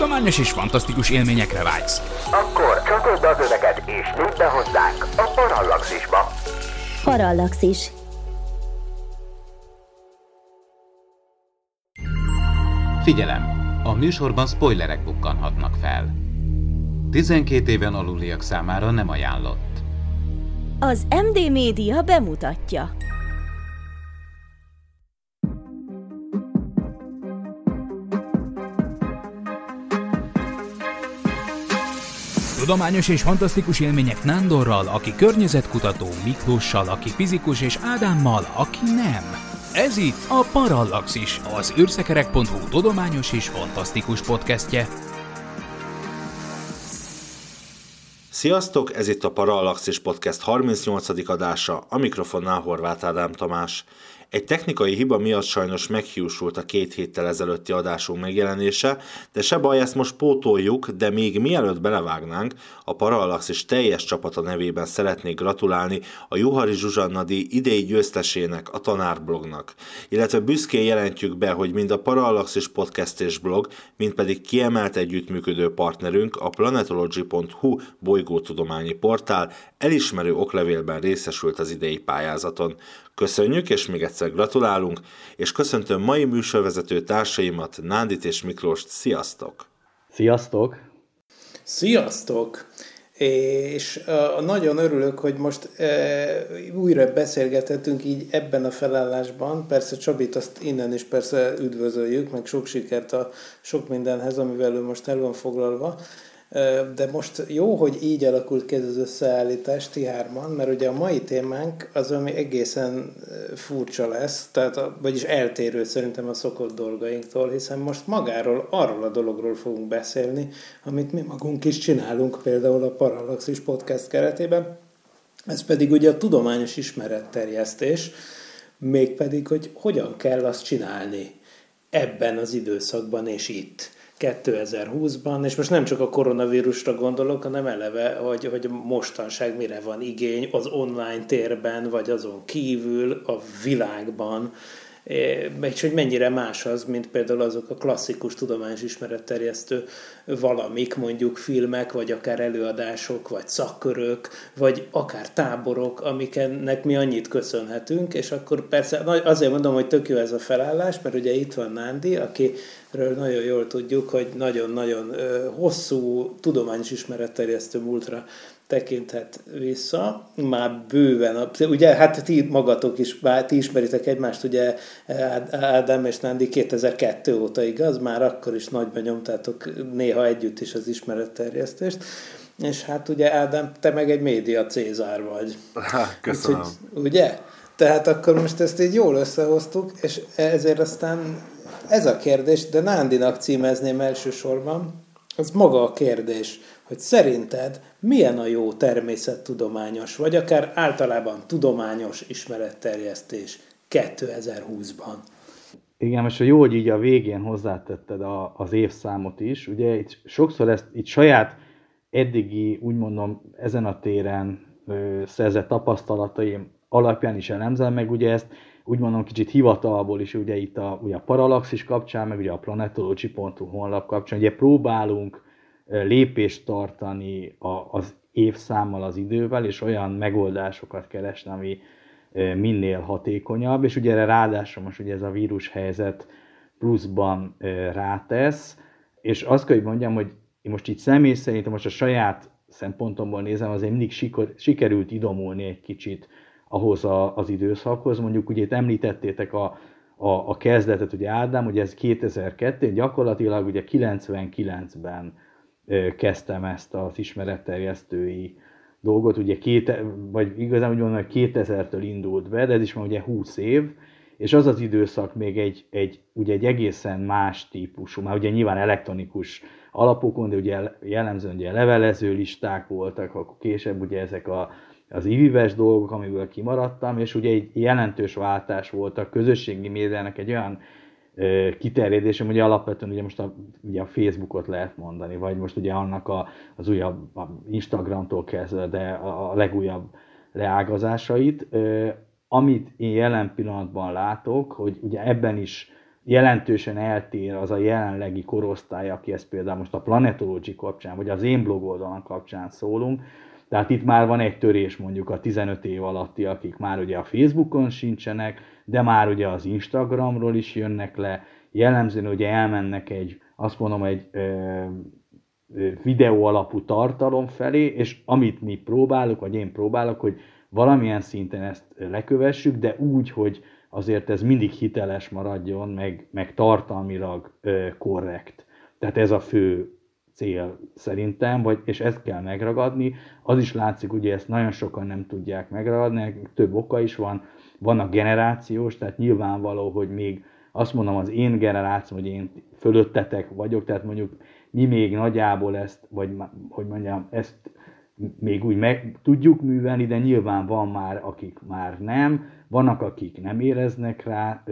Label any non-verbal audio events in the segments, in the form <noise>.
tudományos és fantasztikus élményekre vágysz. Akkor csatold az öveket és lépj be hozzánk a Parallaxisba. Parallaxis. Figyelem! A műsorban spoilerek bukkanhatnak fel. 12 éven aluliak számára nem ajánlott. Az MD Média bemutatja. Tudományos és fantasztikus élmények Nándorral, aki környezetkutató, Miklóssal, aki fizikus, és Ádámmal, aki nem. Ez itt a Parallaxis, az űrszekerek.hu tudományos és fantasztikus podcastje. Sziasztok, ez itt a Parallaxis Podcast 38. adása, a mikrofonnál Horváth Ádám Tamás. Egy technikai hiba miatt sajnos meghiúsult a két héttel ezelőtti adásunk megjelenése, de se baj, ezt most pótoljuk, de még mielőtt belevágnánk, a Parallaxis teljes csapata nevében szeretnék gratulálni a Juhari Zsuzsannadi idei győztesének, a Tanárblognak. Illetve büszkén jelentjük be, hogy mind a Parallaxis Podcast és blog, mind pedig kiemelt együttműködő partnerünk, a planetology.hu bolygótudományi portál elismerő oklevélben részesült az idei pályázaton. Köszönjük, és még egyszer gratulálunk, és köszöntöm mai műsorvezető társaimat, Nándit és Miklóst. Sziasztok! Sziasztok! Sziasztok! És nagyon örülök, hogy most újra beszélgethetünk így ebben a felállásban. Persze Csabit azt innen is persze üdvözöljük, meg sok sikert a sok mindenhez, amivel ő most el van foglalva. De most jó, hogy így alakult ki ez az összeállítás ti hárman, mert ugye a mai témánk az, ami egészen furcsa lesz, tehát vagyis eltérő szerintem a szokott dolgainktól, hiszen most magáról, arról a dologról fogunk beszélni, amit mi magunk is csinálunk, például a Parallaxis Podcast keretében, ez pedig ugye a tudományos ismeretterjesztés, mégpedig, hogy hogyan kell azt csinálni ebben az időszakban és itt 2020-ban, és most nem csak a koronavírusra gondolok, hanem eleve, hogy, hogy mostanság mire van igény az online térben, vagy azon kívül a világban, és hogy mennyire más az, mint például azok a klasszikus tudományos ismeretterjesztő valamik, mondjuk filmek, vagy akár előadások, vagy szakkörök, vagy akár táborok, amiknek mi annyit köszönhetünk, és akkor persze azért mondom, hogy tök jó ez a felállás, mert ugye itt van Nándi, akiről nagyon jól tudjuk, hogy nagyon-nagyon hosszú tudományos ismeretterjesztő múltra tekinthet vissza, már bőven, ugye hát ti magatok is, bár ti ismeritek egymást, ugye Ádám és Nándi 2002 óta igaz, már akkor is nagyban nyomtátok néha együtt is az ismeretterjesztést, és hát ugye Ádám, te meg egy média Cézár vagy. Köszönöm. Úgyhogy, ugye? Tehát akkor most ezt így jól összehoztuk, és ezért aztán ez a kérdés, de Nándinak címezném elsősorban, az maga a kérdés, hogy szerinted milyen a jó természettudományos, vagy akár általában tudományos ismeretterjesztés 2020-ban? Igen, most jó, hogy így a végén hozzátetted a, az évszámot is. Ugye itt sokszor ezt itt saját eddigi, úgy ezen a téren ö, szerzett tapasztalataim alapján is elemzem, meg ugye ezt úgy mondom kicsit hivatalból is, ugye itt a, ugye a Parallaxis kapcsán, meg ugye a planetology.hu honlap kapcsán, ugye próbálunk lépést tartani az évszámmal, az idővel, és olyan megoldásokat keresni, ami minél hatékonyabb, és ugye erre ráadásul most ugye ez a vírus helyzet pluszban rátesz, és azt kell, hogy mondjam, hogy én most itt személy szerint, most a saját szempontomból nézem, azért mindig sikerült idomulni egy kicsit ahhoz a, az időszakhoz. Mondjuk ugye itt említettétek a, a, a kezdetet, ugye Ádám, ugye ez 2002, gyakorlatilag ugye 99-ben kezdtem ezt az ismeretterjesztői dolgot, ugye két, vagy igazán úgy mondom, hogy 2000-től indult be, de ez is már ugye 20 év, és az az időszak még egy, egy, ugye egy egészen más típusú, már ugye nyilván elektronikus alapokon, de ugye jellemzően ugye levelező listák voltak, akkor később ugye ezek a, az ivives dolgok, amiből kimaradtam, és ugye egy jelentős váltás volt a közösségi médiának egy olyan kiterjedésem, ugye alapvetően ugye most a, ugye a Facebookot lehet mondani, vagy most ugye annak a, az újabb a Instagramtól kezdve, de a, a legújabb leágazásait. Amit én jelen pillanatban látok, hogy ugye ebben is jelentősen eltér az a jelenlegi korosztály, aki ezt például most a Planetology kapcsán, vagy az én blog oldalon kapcsán szólunk, tehát itt már van egy törés mondjuk a 15 év alatti, akik már ugye a Facebookon sincsenek, de már ugye az Instagramról is jönnek le, jellemzően ugye elmennek egy, azt mondom, egy ö, videó alapú tartalom felé, és amit mi próbálunk, vagy én próbálok, hogy valamilyen szinten ezt lekövessük, de úgy, hogy azért ez mindig hiteles maradjon, meg, meg tartalmilag ö, korrekt. Tehát ez a fő cél szerintem, vagy, és ezt kell megragadni. Az is látszik, ugye ezt nagyon sokan nem tudják megragadni, több oka is van. Vannak generációs, tehát nyilvánvaló, hogy még azt mondom, az én generáció, hogy én fölöttetek vagyok, tehát mondjuk mi még nagyjából ezt, vagy hogy mondjam, ezt még úgy meg tudjuk művelni, de nyilván van már, akik már nem, vannak, akik nem éreznek rá,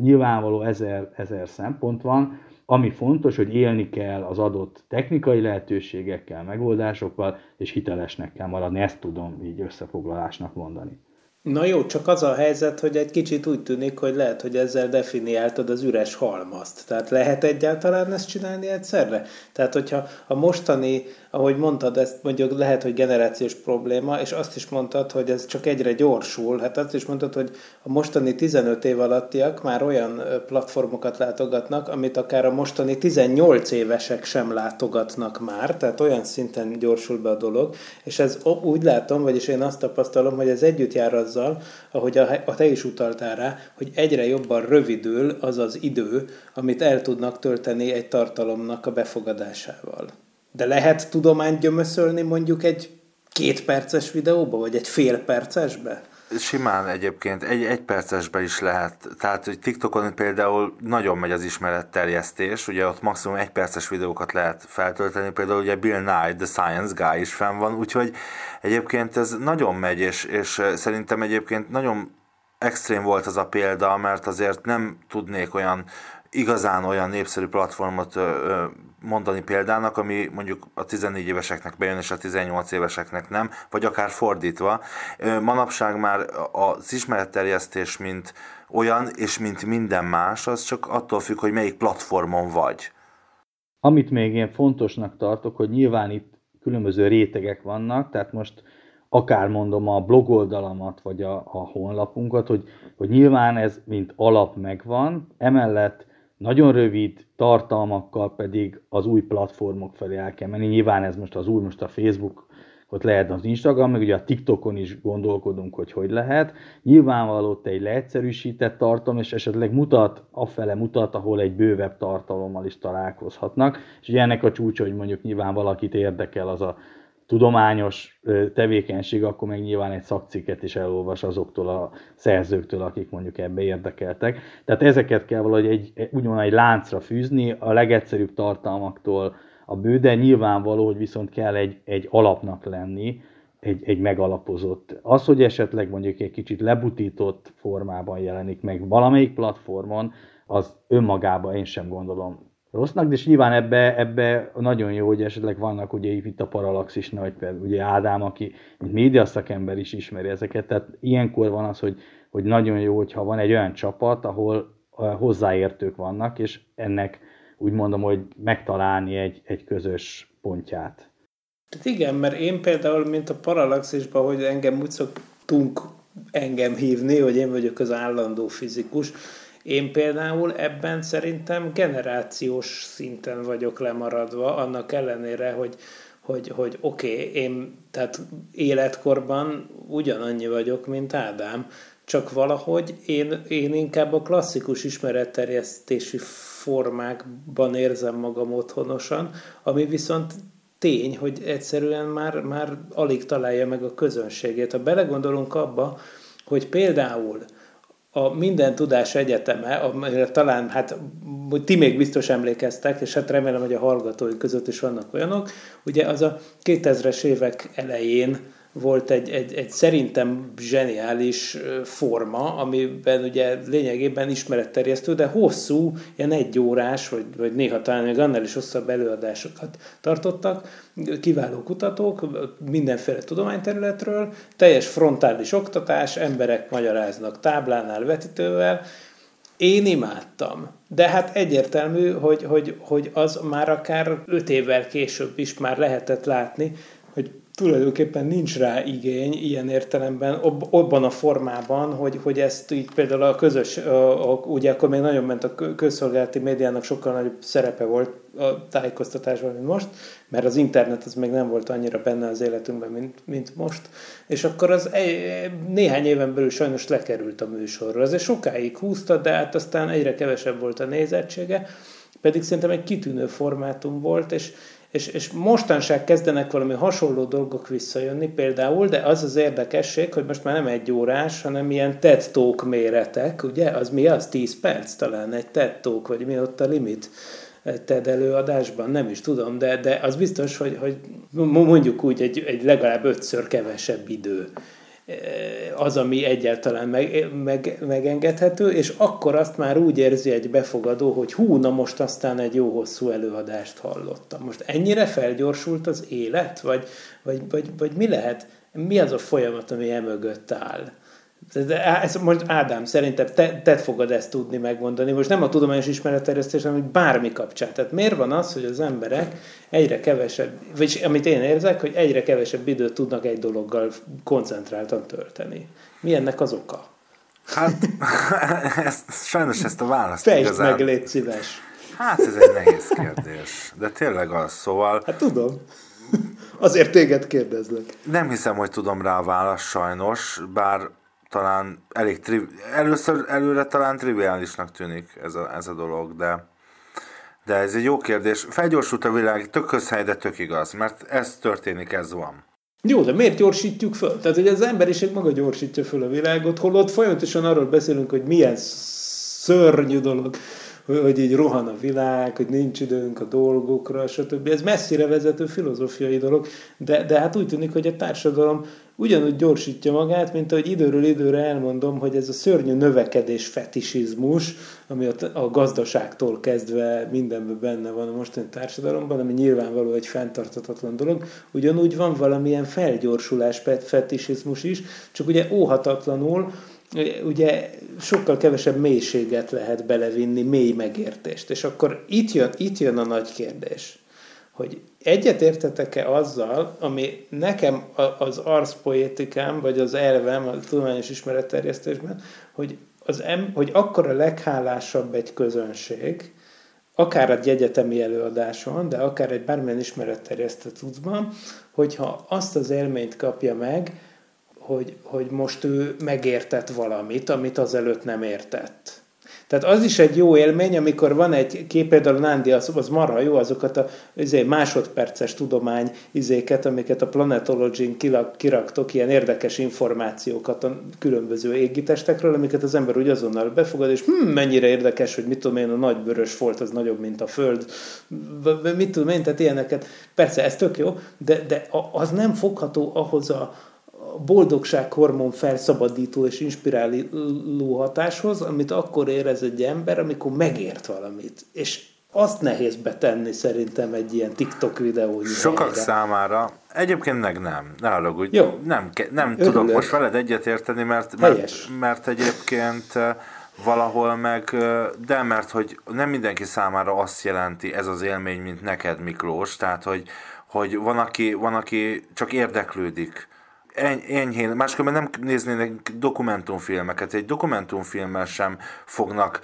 nyilvánvaló ezer, ezer szempont van, ami fontos, hogy élni kell az adott technikai lehetőségekkel, megoldásokkal, és hitelesnek kell maradni, ezt tudom így összefoglalásnak mondani. Na jó, csak az a helyzet, hogy egy kicsit úgy tűnik, hogy lehet, hogy ezzel definiáltad az üres halmazt. Tehát lehet egyáltalán ezt csinálni egyszerre? Tehát, hogyha a mostani, ahogy mondtad, ezt mondjuk lehet, hogy generációs probléma, és azt is mondtad, hogy ez csak egyre gyorsul. Hát azt is mondtad, hogy a mostani 15 év alattiak már olyan platformokat látogatnak, amit akár a mostani 18 évesek sem látogatnak már, tehát olyan szinten gyorsul be a dolog, és ez úgy látom, vagyis én azt tapasztalom, hogy ez együtt jár az azzal, ahogy a te is utaltál rá, hogy egyre jobban rövidül az az idő, amit el tudnak tölteni egy tartalomnak a befogadásával. De lehet tudományt gyömöszölni mondjuk egy két perces videóba, vagy egy fél percesbe? Simán egyébként egy, egy percesben is lehet. Tehát, hogy TikTokon például nagyon megy az ismeretterjesztés, ugye ott maximum egy perces videókat lehet feltölteni, például ugye Bill Nye, The Science Guy is fenn van, úgyhogy egyébként ez nagyon megy, és, és szerintem egyébként nagyon extrém volt az a példa, mert azért nem tudnék olyan igazán olyan népszerű platformot mondani példának, ami mondjuk a 14 éveseknek bejön, és a 18 éveseknek nem, vagy akár fordítva. Manapság már az ismeretterjesztés, mint olyan, és mint minden más, az csak attól függ, hogy melyik platformon vagy. Amit még én fontosnak tartok, hogy nyilván itt különböző rétegek vannak, tehát most akár mondom a blogoldalamat, vagy a, a honlapunkat, hogy, hogy nyilván ez mint alap megvan, emellett nagyon rövid tartalmakkal pedig az új platformok felé el kell menni. Nyilván ez most az új, most a Facebook, ott lehet az Instagram, meg ugye a TikTokon is gondolkodunk, hogy hogy lehet. Nyilvánvaló egy leegyszerűsített tartalom, és esetleg mutat, afele mutat, ahol egy bővebb tartalommal is találkozhatnak. És ugye ennek a csúcsa, hogy mondjuk nyilván valakit érdekel az a tudományos tevékenység, akkor meg nyilván egy szakcikket is elolvas azoktól a szerzőktől, akik mondjuk ebbe érdekeltek. Tehát ezeket kell valahogy egy, úgymond egy láncra fűzni, a legegyszerűbb tartalmaktól a bő, de nyilvánvaló, hogy viszont kell egy, egy alapnak lenni, egy, egy megalapozott. Az, hogy esetleg mondjuk egy kicsit lebutított formában jelenik meg valamelyik platformon, az önmagában én sem gondolom rossznak, de és nyilván ebbe, ebbe nagyon jó, hogy esetleg vannak ugye itt a Parallaxis nagy, ugye Ádám, aki mint média szakember is ismeri ezeket, tehát ilyenkor van az, hogy, hogy nagyon jó, hogyha van egy olyan csapat, ahol hozzáértők vannak, és ennek úgy mondom, hogy megtalálni egy, egy közös pontját. Tehát igen, mert én például, mint a Parallaxisban, hogy engem úgy szoktunk engem hívni, hogy én vagyok az állandó fizikus, én például ebben szerintem generációs szinten vagyok lemaradva, annak ellenére, hogy, hogy, hogy oké, okay, én tehát életkorban ugyanannyi vagyok, mint Ádám, csak valahogy én, én inkább a klasszikus ismeretterjesztési formákban érzem magam otthonosan, ami viszont tény, hogy egyszerűen már, már alig találja meg a közönségét. Ha belegondolunk abba, hogy például a Minden Tudás Egyeteme, amire talán, hát ti még biztos emlékeztek, és hát remélem, hogy a hallgatói között is vannak olyanok, ugye az a 2000-es évek elején volt egy, egy, egy szerintem zseniális forma, amiben ugye lényegében ismeretterjesztő, de hosszú, ilyen egy órás, vagy, vagy néha talán még annál is hosszabb előadásokat tartottak, kiváló kutatók mindenféle tudományterületről, teljes frontális oktatás, emberek magyaráznak táblánál, vetítővel, Én imádtam. De hát egyértelmű, hogy, hogy, hogy az már akár öt évvel később is már lehetett látni, tulajdonképpen nincs rá igény ilyen értelemben, abban a formában, hogy, hogy ezt így például a közös, a, a, ugye akkor még nagyon ment a közszolgálati médiának sokkal nagyobb szerepe volt a tájékoztatásban, mint most, mert az internet az még nem volt annyira benne az életünkben, mint, mint most, és akkor az néhány éven belül sajnos lekerült a műsorra. Azért sokáig húzta, de hát aztán egyre kevesebb volt a nézettsége, pedig szerintem egy kitűnő formátum volt, és, és, és mostanság kezdenek valami hasonló dolgok visszajönni például, de az az érdekesség, hogy most már nem egy órás, hanem ilyen TED Talk méretek, ugye? Az mi az? 10 perc talán egy TED vagy mi ott a limit? TED előadásban, nem is tudom, de, de az biztos, hogy, hogy mondjuk úgy egy, egy legalább ötször kevesebb idő az, ami egyáltalán meg, meg, megengedhető, és akkor azt már úgy érzi egy befogadó, hogy hú, na most aztán egy jó hosszú előadást hallottam. Most ennyire felgyorsult az élet, vagy, vagy, vagy, vagy mi lehet, mi az a folyamat, ami emögött áll? Ez most Ádám, szerintem te, te fogod ezt tudni megmondani. Most nem a tudományos ismeretterjesztés, hanem bármi kapcsán. Tehát miért van az, hogy az emberek egyre kevesebb, vagy amit én érzek, hogy egyre kevesebb időt tudnak egy dologgal koncentráltan tölteni. Mi ennek az oka? Hát, <laughs> ezt, sajnos ezt a választ Fejtsd igazán... meg, légy szíves. Hát ez egy nehéz kérdés. De tényleg az, szóval... Hát tudom. <laughs> Azért téged kérdezlek. Nem hiszem, hogy tudom rá a választ sajnos, bár talán elég tri- először előre talán triviálisnak tűnik ez a, ez a dolog, de de ez egy jó kérdés. Felgyorsult a világ, tök közhely, de tök igaz, mert ez történik, ez van. Jó, de miért gyorsítjuk föl? Tehát, hogy az emberiség maga gyorsítja föl a világot, holott folyamatosan arról beszélünk, hogy milyen szörnyű dolog, hogy így rohan a világ, hogy nincs időnk a dolgokra, stb. Ez messzire vezető filozófiai dolog, de, de hát úgy tűnik, hogy a társadalom ugyanúgy gyorsítja magát, mint ahogy időről időre elmondom, hogy ez a szörnyű növekedés fetisizmus, ami a gazdaságtól kezdve mindenben benne van a mostani társadalomban, ami nyilvánvaló egy fenntartatatlan dolog, ugyanúgy van valamilyen felgyorsulás fetisizmus is, csak ugye óhatatlanul, ugye sokkal kevesebb mélységet lehet belevinni, mély megértést. És akkor itt jön, itt jön a nagy kérdés, hogy egyetértetek-e azzal, ami nekem az arszpoétikám, vagy az elvem a tudományos ismeretterjesztésben, hogy, az em, hogy akkor a leghálásabb egy közönség, akár egy egyetemi előadáson, de akár egy bármilyen ismeretterjesztő cuccban, hogyha azt az élményt kapja meg, hogy, hogy most ő megértett valamit, amit azelőtt nem értett. Tehát az is egy jó élmény, amikor van egy kép, például Nándi, az, az marha jó, azokat a izé, másodperces tudomány izéket, amiket a Planetology-n kiraktok, ilyen érdekes információkat a különböző égitestekről, amiket az ember úgy azonnal befogad, és hm, mennyire érdekes, hogy mit tudom én, a nagy vörös folt az nagyobb, mint a Föld, mit tudom én, tehát ilyeneket. Persze, ez tök jó, de, de az nem fogható ahhoz a, boldogsághormon felszabadító és inspiráló hatáshoz, amit akkor érez egy ember, amikor megért valamit. És azt nehéz betenni szerintem egy ilyen TikTok videó. Sokak helyre. számára, egyébként meg nem, ne haragudj, Jó. nem, nem tudok most veled egyetérteni, mert, mert, mert egyébként valahol meg, de mert hogy nem mindenki számára azt jelenti ez az élmény, mint neked Miklós, tehát hogy, hogy van, aki, van, aki csak érdeklődik enyhén, máskülönben nem néznének dokumentumfilmeket. Egy dokumentumfilmmel sem fognak,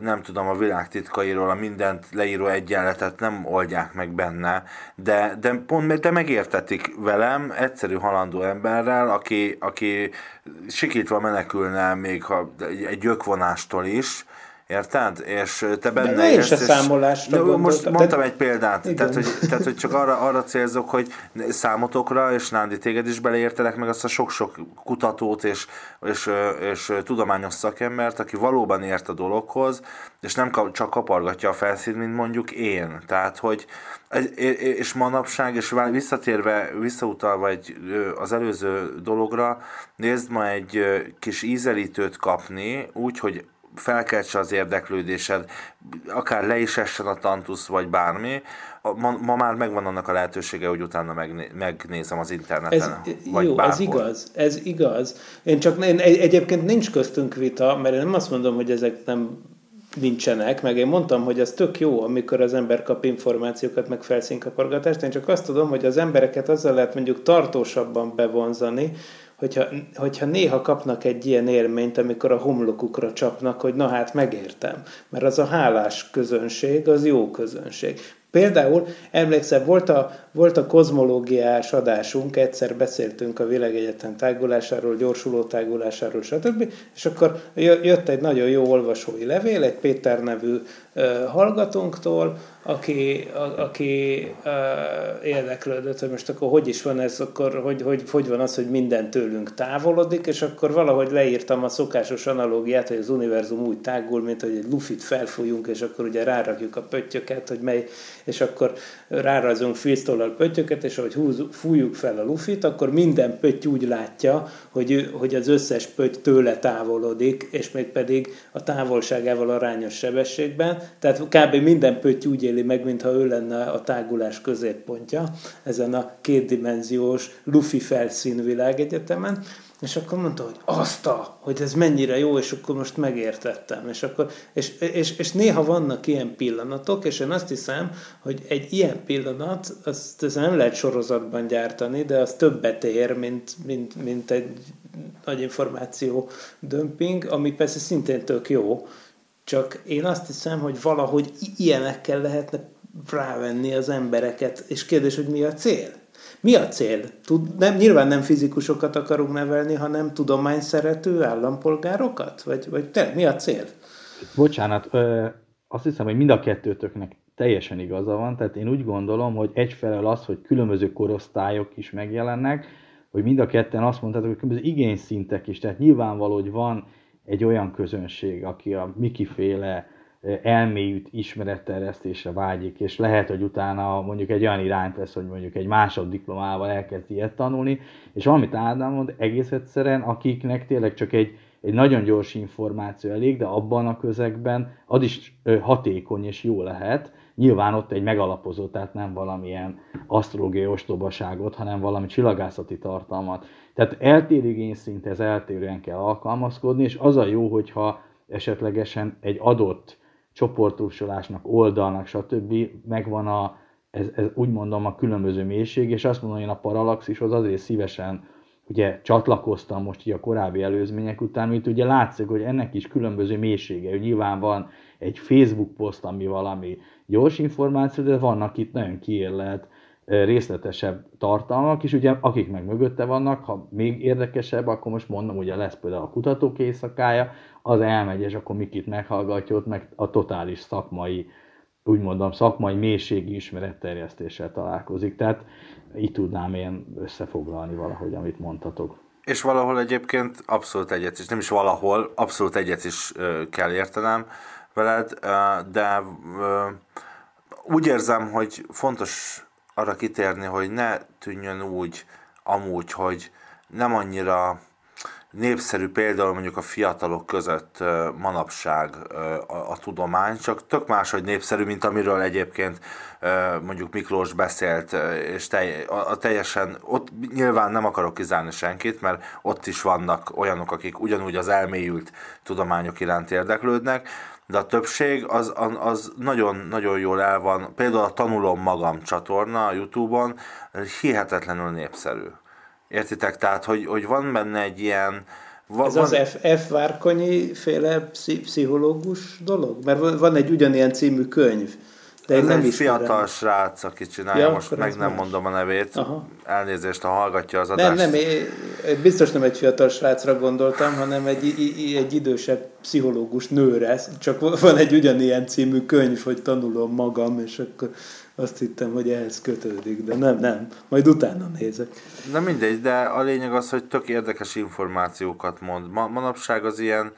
nem tudom, a világ titkairól a mindent leíró egyenletet nem oldják meg benne, de, de pont de megértetik velem, egyszerű halandó emberrel, aki, aki sikítva menekülne még ha egy gyökvonástól is, Érted? És te benne De és... számolásra Most mondtam egy példát, tehát hogy, tehát hogy csak arra, arra célzok, hogy számotokra, és Nándi téged is beleértelek meg azt a sok-sok kutatót és, és, és tudományos szakembert, aki valóban ért a dologhoz, és nem csak kapargatja a felszínt, mint mondjuk én. Tehát, hogy és manapság, és visszatérve, visszautalva egy, az előző dologra, nézd ma egy kis ízelítőt kapni, úgy, hogy felkeltse az érdeklődésed, akár le is essen a tantusz, vagy bármi, ma, ma már megvan annak a lehetősége, hogy utána megné, megnézem az interneten. Ez, vagy jó, bárhol. ez igaz, ez igaz. Én csak én, egyébként nincs köztünk vita, mert én nem azt mondom, hogy ezek nem nincsenek, meg én mondtam, hogy az tök jó, amikor az ember kap információkat, meg felszínkapargatást, én csak azt tudom, hogy az embereket azzal lehet mondjuk tartósabban bevonzani, hogyha, hogyha néha kapnak egy ilyen élményt, amikor a homlokukra csapnak, hogy na hát megértem, mert az a hálás közönség, az jó közönség. Például, emlékszel, volt a, volt a kozmológiás adásunk, egyszer beszéltünk a világegyetem tágulásáról, gyorsuló tágulásáról, stb. És akkor jött egy nagyon jó olvasói levél, egy Péter nevű hallgatónktól, aki, a, aki uh, érdeklődött, hogy most akkor hogy is van ez, akkor hogy, hogy, hogy van az, hogy minden tőlünk távolodik, és akkor valahogy leírtam a szokásos analógiát, hogy az univerzum úgy tágul, mint hogy egy lufit felfújunk, és akkor ugye rárakjuk a pöttyöket, hogy mely, és akkor rárajzunk filztollal pöttyöket, és ahogy húz, fújjuk fel a lufit, akkor minden pötty úgy látja, hogy, hogy az összes pötty tőle távolodik, és még pedig a távolságával arányos sebességben, tehát kb. minden pötty úgy éli meg, mintha ő lenne a tágulás középpontja ezen a kétdimenziós lufi felszín világegyetemen, és akkor mondta, hogy azt a, hogy ez mennyire jó, és akkor most megértettem. És, akkor, és, és, és néha vannak ilyen pillanatok, és én azt hiszem, hogy egy ilyen pillanat, azt, azt nem lehet sorozatban gyártani, de az többet ér, mint, mint, mint egy nagy információ dömping, ami persze szintén tök jó, csak én azt hiszem, hogy valahogy ilyenekkel lehetne rávenni az embereket, és kérdés, hogy mi a cél? Mi a cél? Tud, nem, nyilván nem fizikusokat akarunk nevelni, hanem tudományszerető állampolgárokat? Vagy, vagy te, mi a cél? Bocsánat, ö, azt hiszem, hogy mind a kettőtöknek teljesen igaza van, tehát én úgy gondolom, hogy egyfelől az, hogy különböző korosztályok is megjelennek, hogy mind a ketten azt mondhatok, hogy különböző igényszintek is, tehát nyilvánvaló, hogy van egy olyan közönség, aki a Miki-féle elmélyült ismeretterjesztésre vágyik, és lehet, hogy utána mondjuk egy olyan irányt vesz, hogy mondjuk egy másoddiplomával elkezd ilyet tanulni, és valamit Ádám mond, egész egyszerűen, akiknek tényleg csak egy, egy nagyon gyors információ elég, de abban a közegben az is hatékony és jó lehet, nyilván ott egy megalapozott, tehát nem valamilyen asztrológiai ostobaságot, hanem valami csillagászati tartalmat. Tehát eltérő igényszinthez eltérően kell alkalmazkodni, és az a jó, hogyha esetlegesen egy adott csoportosulásnak, oldalnak, stb. megvan a, ez, ez úgy mondom, a különböző mélység, és azt mondom, hogy én a paralaxishoz azért szívesen ugye csatlakoztam most így a korábbi előzmények után, mint ugye látszik, hogy ennek is különböző mélysége, hogy nyilván van egy Facebook poszt, ami valami gyors információ, de vannak itt nagyon kiérlelt részletesebb tartalmak, és ugye akik meg mögötte vannak, ha még érdekesebb, akkor most mondom, ugye lesz például a kutatók éjszakája, az elmegy, és akkor Mikit meghallgatja, ott meg a totális szakmai, úgy mondom, szakmai mélységi ismeretterjesztéssel találkozik. Tehát így tudnám én összefoglalni valahogy, amit mondhatok. És valahol egyébként abszolút egyet is, nem is valahol, abszolút egyet is kell értenem veled, de úgy érzem, hogy fontos arra kitérni, hogy ne tűnjön úgy amúgy, hogy nem annyira népszerű például mondjuk a fiatalok között manapság a, a tudomány, csak tök máshogy népszerű, mint amiről egyébként mondjuk Miklós beszélt, és tej, a, a teljesen, ott nyilván nem akarok kizárni senkit, mert ott is vannak olyanok, akik ugyanúgy az elmélyült tudományok iránt érdeklődnek, de a többség az, az nagyon, nagyon jól el van. Például a Tanulom Magam csatorna a Youtube-on hihetetlenül népszerű. Értitek? Tehát, hogy, hogy van benne egy ilyen... Van, Ez az F, F. Várkonyi féle pszichológus dolog? Mert van egy ugyanilyen című könyv de Ez nem egy fiatal srác, aki csinálja, ja, most meg nem más. mondom a nevét. Aha. Elnézést, ha hallgatja az adást. Nem, nem, én, biztos nem egy fiatal srácra gondoltam, hanem egy, egy idősebb pszichológus nőre. Csak van egy ugyanilyen című könyv, hogy tanulom magam, és akkor azt hittem, hogy ehhez kötődik, de nem, nem. Majd utána nézek. De mindegy, de a lényeg az, hogy tök érdekes információkat mond. Ma, manapság az ilyen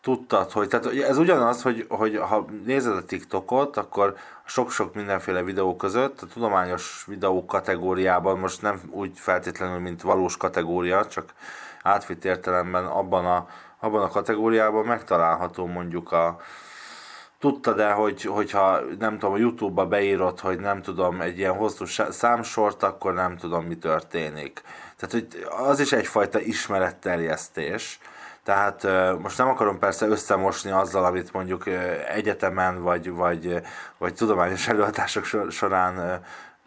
tudtad, hogy tehát ez ugyanaz, hogy, hogy ha nézed a TikTokot, akkor sok-sok mindenféle videó között, a tudományos videó kategóriában, most nem úgy feltétlenül, mint valós kategória, csak átvitt értelemben abban a, abban a kategóriában megtalálható mondjuk a, tudtad e hogy, hogyha nem tudom, a Youtube-ba beírod, hogy nem tudom, egy ilyen hosszú számsort, akkor nem tudom, mi történik. Tehát, hogy az is egyfajta ismeretterjesztés, Tehát most nem akarom persze összemosni azzal, amit mondjuk egyetemen vagy, vagy, vagy tudományos <laughs> előadások során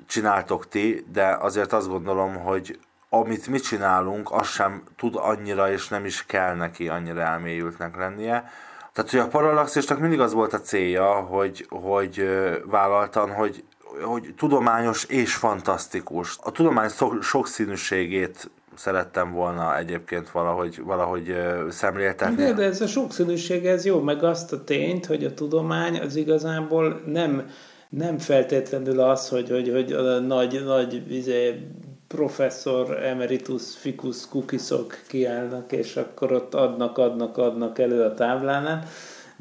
csináltok ti, de azért azt gondolom, hogy amit mi csinálunk, az sem tud annyira, és nem is kell neki annyira elmélyültnek lennie. Tehát, hogy a Parallaxisnak mindig az volt a célja, hogy, hogy vállaltan, hogy, hogy tudományos és fantasztikus. A tudomány sokszínűségét szerettem volna egyébként valahogy, valahogy szemléltetni. De, de ez a sokszínűség, ez jó, meg azt a tényt, hogy a tudomány az igazából nem, nem feltétlenül az, hogy, hogy, hogy a nagy, nagy izé, professzor emeritus ficus kukisok kiállnak, és akkor ott adnak, adnak, adnak elő a táblánál,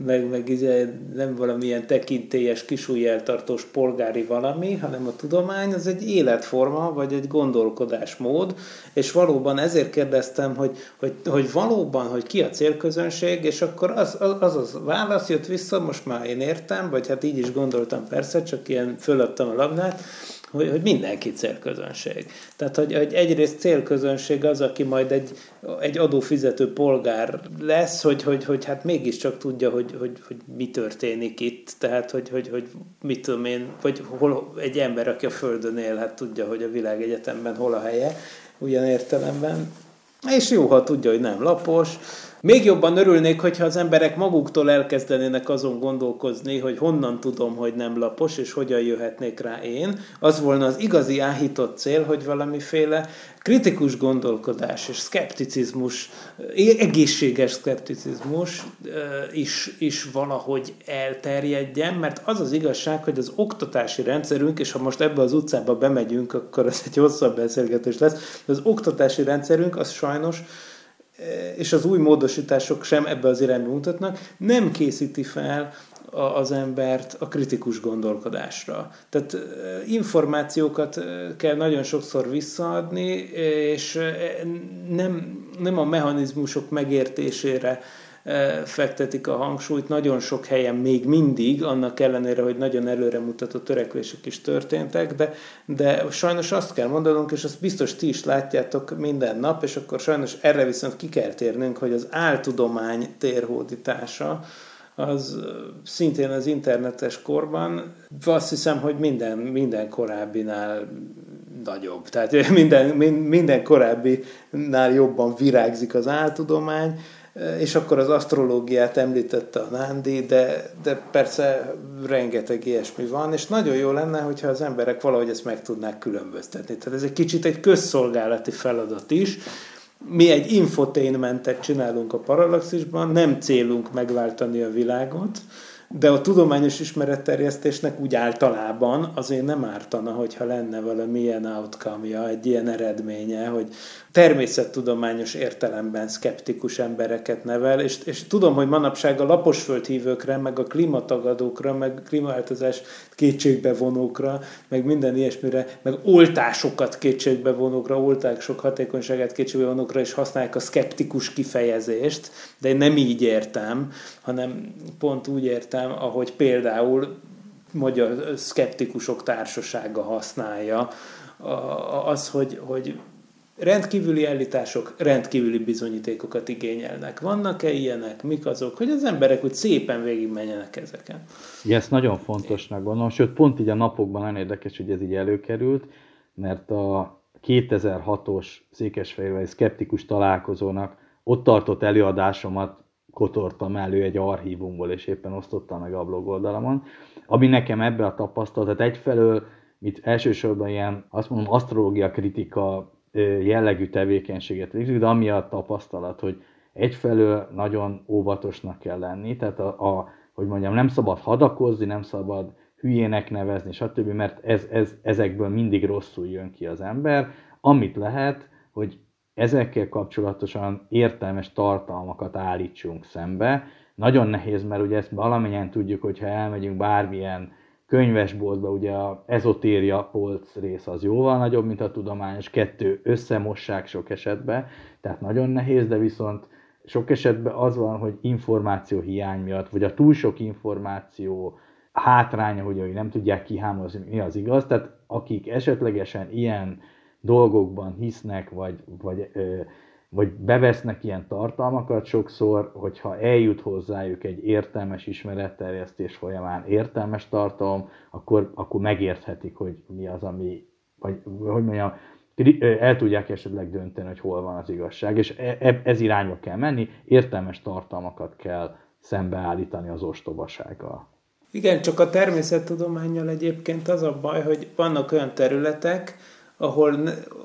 meg, meg izé nem valamilyen tekintélyes, kisújjeltartós polgári valami, hanem a tudomány az egy életforma, vagy egy gondolkodásmód, és valóban ezért kérdeztem, hogy, hogy, hogy valóban, hogy ki a célközönség, és akkor az az, az, válasz jött vissza, most már én értem, vagy hát így is gondoltam persze, csak ilyen föladtam a labdát, hogy, hogy mindenki célközönség. Tehát, hogy, hogy egyrészt célközönség az, aki majd egy, egy adófizető polgár lesz, hogy, hogy, hogy hát mégiscsak tudja, hogy, hogy, hogy mi történik itt, tehát, hogy, hogy, hogy mit tudom én, vagy hol egy ember, aki a Földön él, hát tudja, hogy a világegyetemben hol a helye, ugyan értelemben. És jó, ha tudja, hogy nem lapos, még jobban örülnék, hogyha az emberek maguktól elkezdenének azon gondolkozni, hogy honnan tudom, hogy nem lapos, és hogyan jöhetnék rá én. Az volna az igazi áhított cél, hogy valamiféle kritikus gondolkodás és szkepticizmus, egészséges szkepticizmus is, is valahogy elterjedjen, mert az az igazság, hogy az oktatási rendszerünk, és ha most ebbe az utcába bemegyünk, akkor ez egy hosszabb beszélgetés lesz, az oktatási rendszerünk az sajnos és az új módosítások sem ebbe az irányba mutatnak, nem készíti fel az embert a kritikus gondolkodásra. Tehát információkat kell nagyon sokszor visszaadni, és nem, nem a mechanizmusok megértésére fektetik a hangsúlyt. Nagyon sok helyen még mindig, annak ellenére, hogy nagyon előremutató törekvések is történtek, de, de sajnos azt kell mondanunk, és azt biztos ti is látjátok minden nap, és akkor sajnos erre viszont ki kell térnünk, hogy az áltudomány térhódítása, az szintén az internetes korban azt hiszem, hogy minden, minden korábbinál nagyobb. Tehát <laughs> minden, minden korábbinál jobban virágzik az áltudomány, és akkor az asztrológiát említette a Nándi, de, de persze rengeteg ilyesmi van, és nagyon jó lenne, hogyha az emberek valahogy ezt meg tudnák különböztetni. Tehát ez egy kicsit egy közszolgálati feladat is. Mi egy infotainmentet csinálunk a Parallaxisban, nem célunk megváltani a világot, de a tudományos ismeretterjesztésnek úgy általában azért nem ártana, hogyha lenne valamilyen outcome egy ilyen eredménye, hogy természettudományos értelemben szkeptikus embereket nevel, és, és tudom, hogy manapság a laposföldhívőkre, meg a klímatagadókra, meg klímaváltozás kétségbevonókra, meg minden ilyesmire, meg oltásokat kétségbevonókra, oltások hatékonyságát kétségbevonókra is használják a szkeptikus kifejezést, de én nem így értem, hanem pont úgy értem, ahogy például magyar szkeptikusok társasága használja, az, hogy, hogy rendkívüli állítások rendkívüli bizonyítékokat igényelnek. Vannak-e ilyenek? Mik azok? Hogy az emberek úgy szépen végigmenjenek ezeken. Igen, ezt nagyon fontosnak gondolom, sőt pont így a napokban nagyon érdekes, hogy ez így előkerült, mert a 2006-os Székesfehérvári szkeptikus találkozónak ott tartott előadásomat kotortam elő egy archívumból, és éppen osztottam meg a blog oldalamon, ami nekem ebbe a tapasztalat, egyfelől, mit elsősorban ilyen, azt mondom, asztrológia kritika jellegű tevékenységet végzik, de amiatt tapasztalat, hogy egyfelől nagyon óvatosnak kell lenni, tehát a, a, hogy mondjam, nem szabad hadakozni, nem szabad hülyének nevezni, stb., mert ez, ez, ezekből mindig rosszul jön ki az ember. Amit lehet, hogy ezekkel kapcsolatosan értelmes tartalmakat állítsunk szembe. Nagyon nehéz, mert ugye ezt valamennyien tudjuk, hogyha elmegyünk bármilyen könyvesboltba, ugye a ezotéria polc rész az jóval nagyobb, mint a tudományos, kettő összemossák sok esetben, tehát nagyon nehéz, de viszont sok esetben az van, hogy információ hiány miatt, vagy a túl sok információ hátránya, hogy nem tudják kihámozni, mi az igaz, tehát akik esetlegesen ilyen dolgokban hisznek, vagy, vagy ö, vagy bevesznek ilyen tartalmakat sokszor, hogyha eljut hozzájuk egy értelmes ismeretterjesztés folyamán értelmes tartalom, akkor, akkor megérthetik, hogy mi az, ami, vagy hogy mondjam, el tudják esetleg dönteni, hogy hol van az igazság, és e, e, ez irányba kell menni, értelmes tartalmakat kell szembeállítani az ostobasággal. Igen, csak a természettudományjal egyébként az a baj, hogy vannak olyan területek, ahol,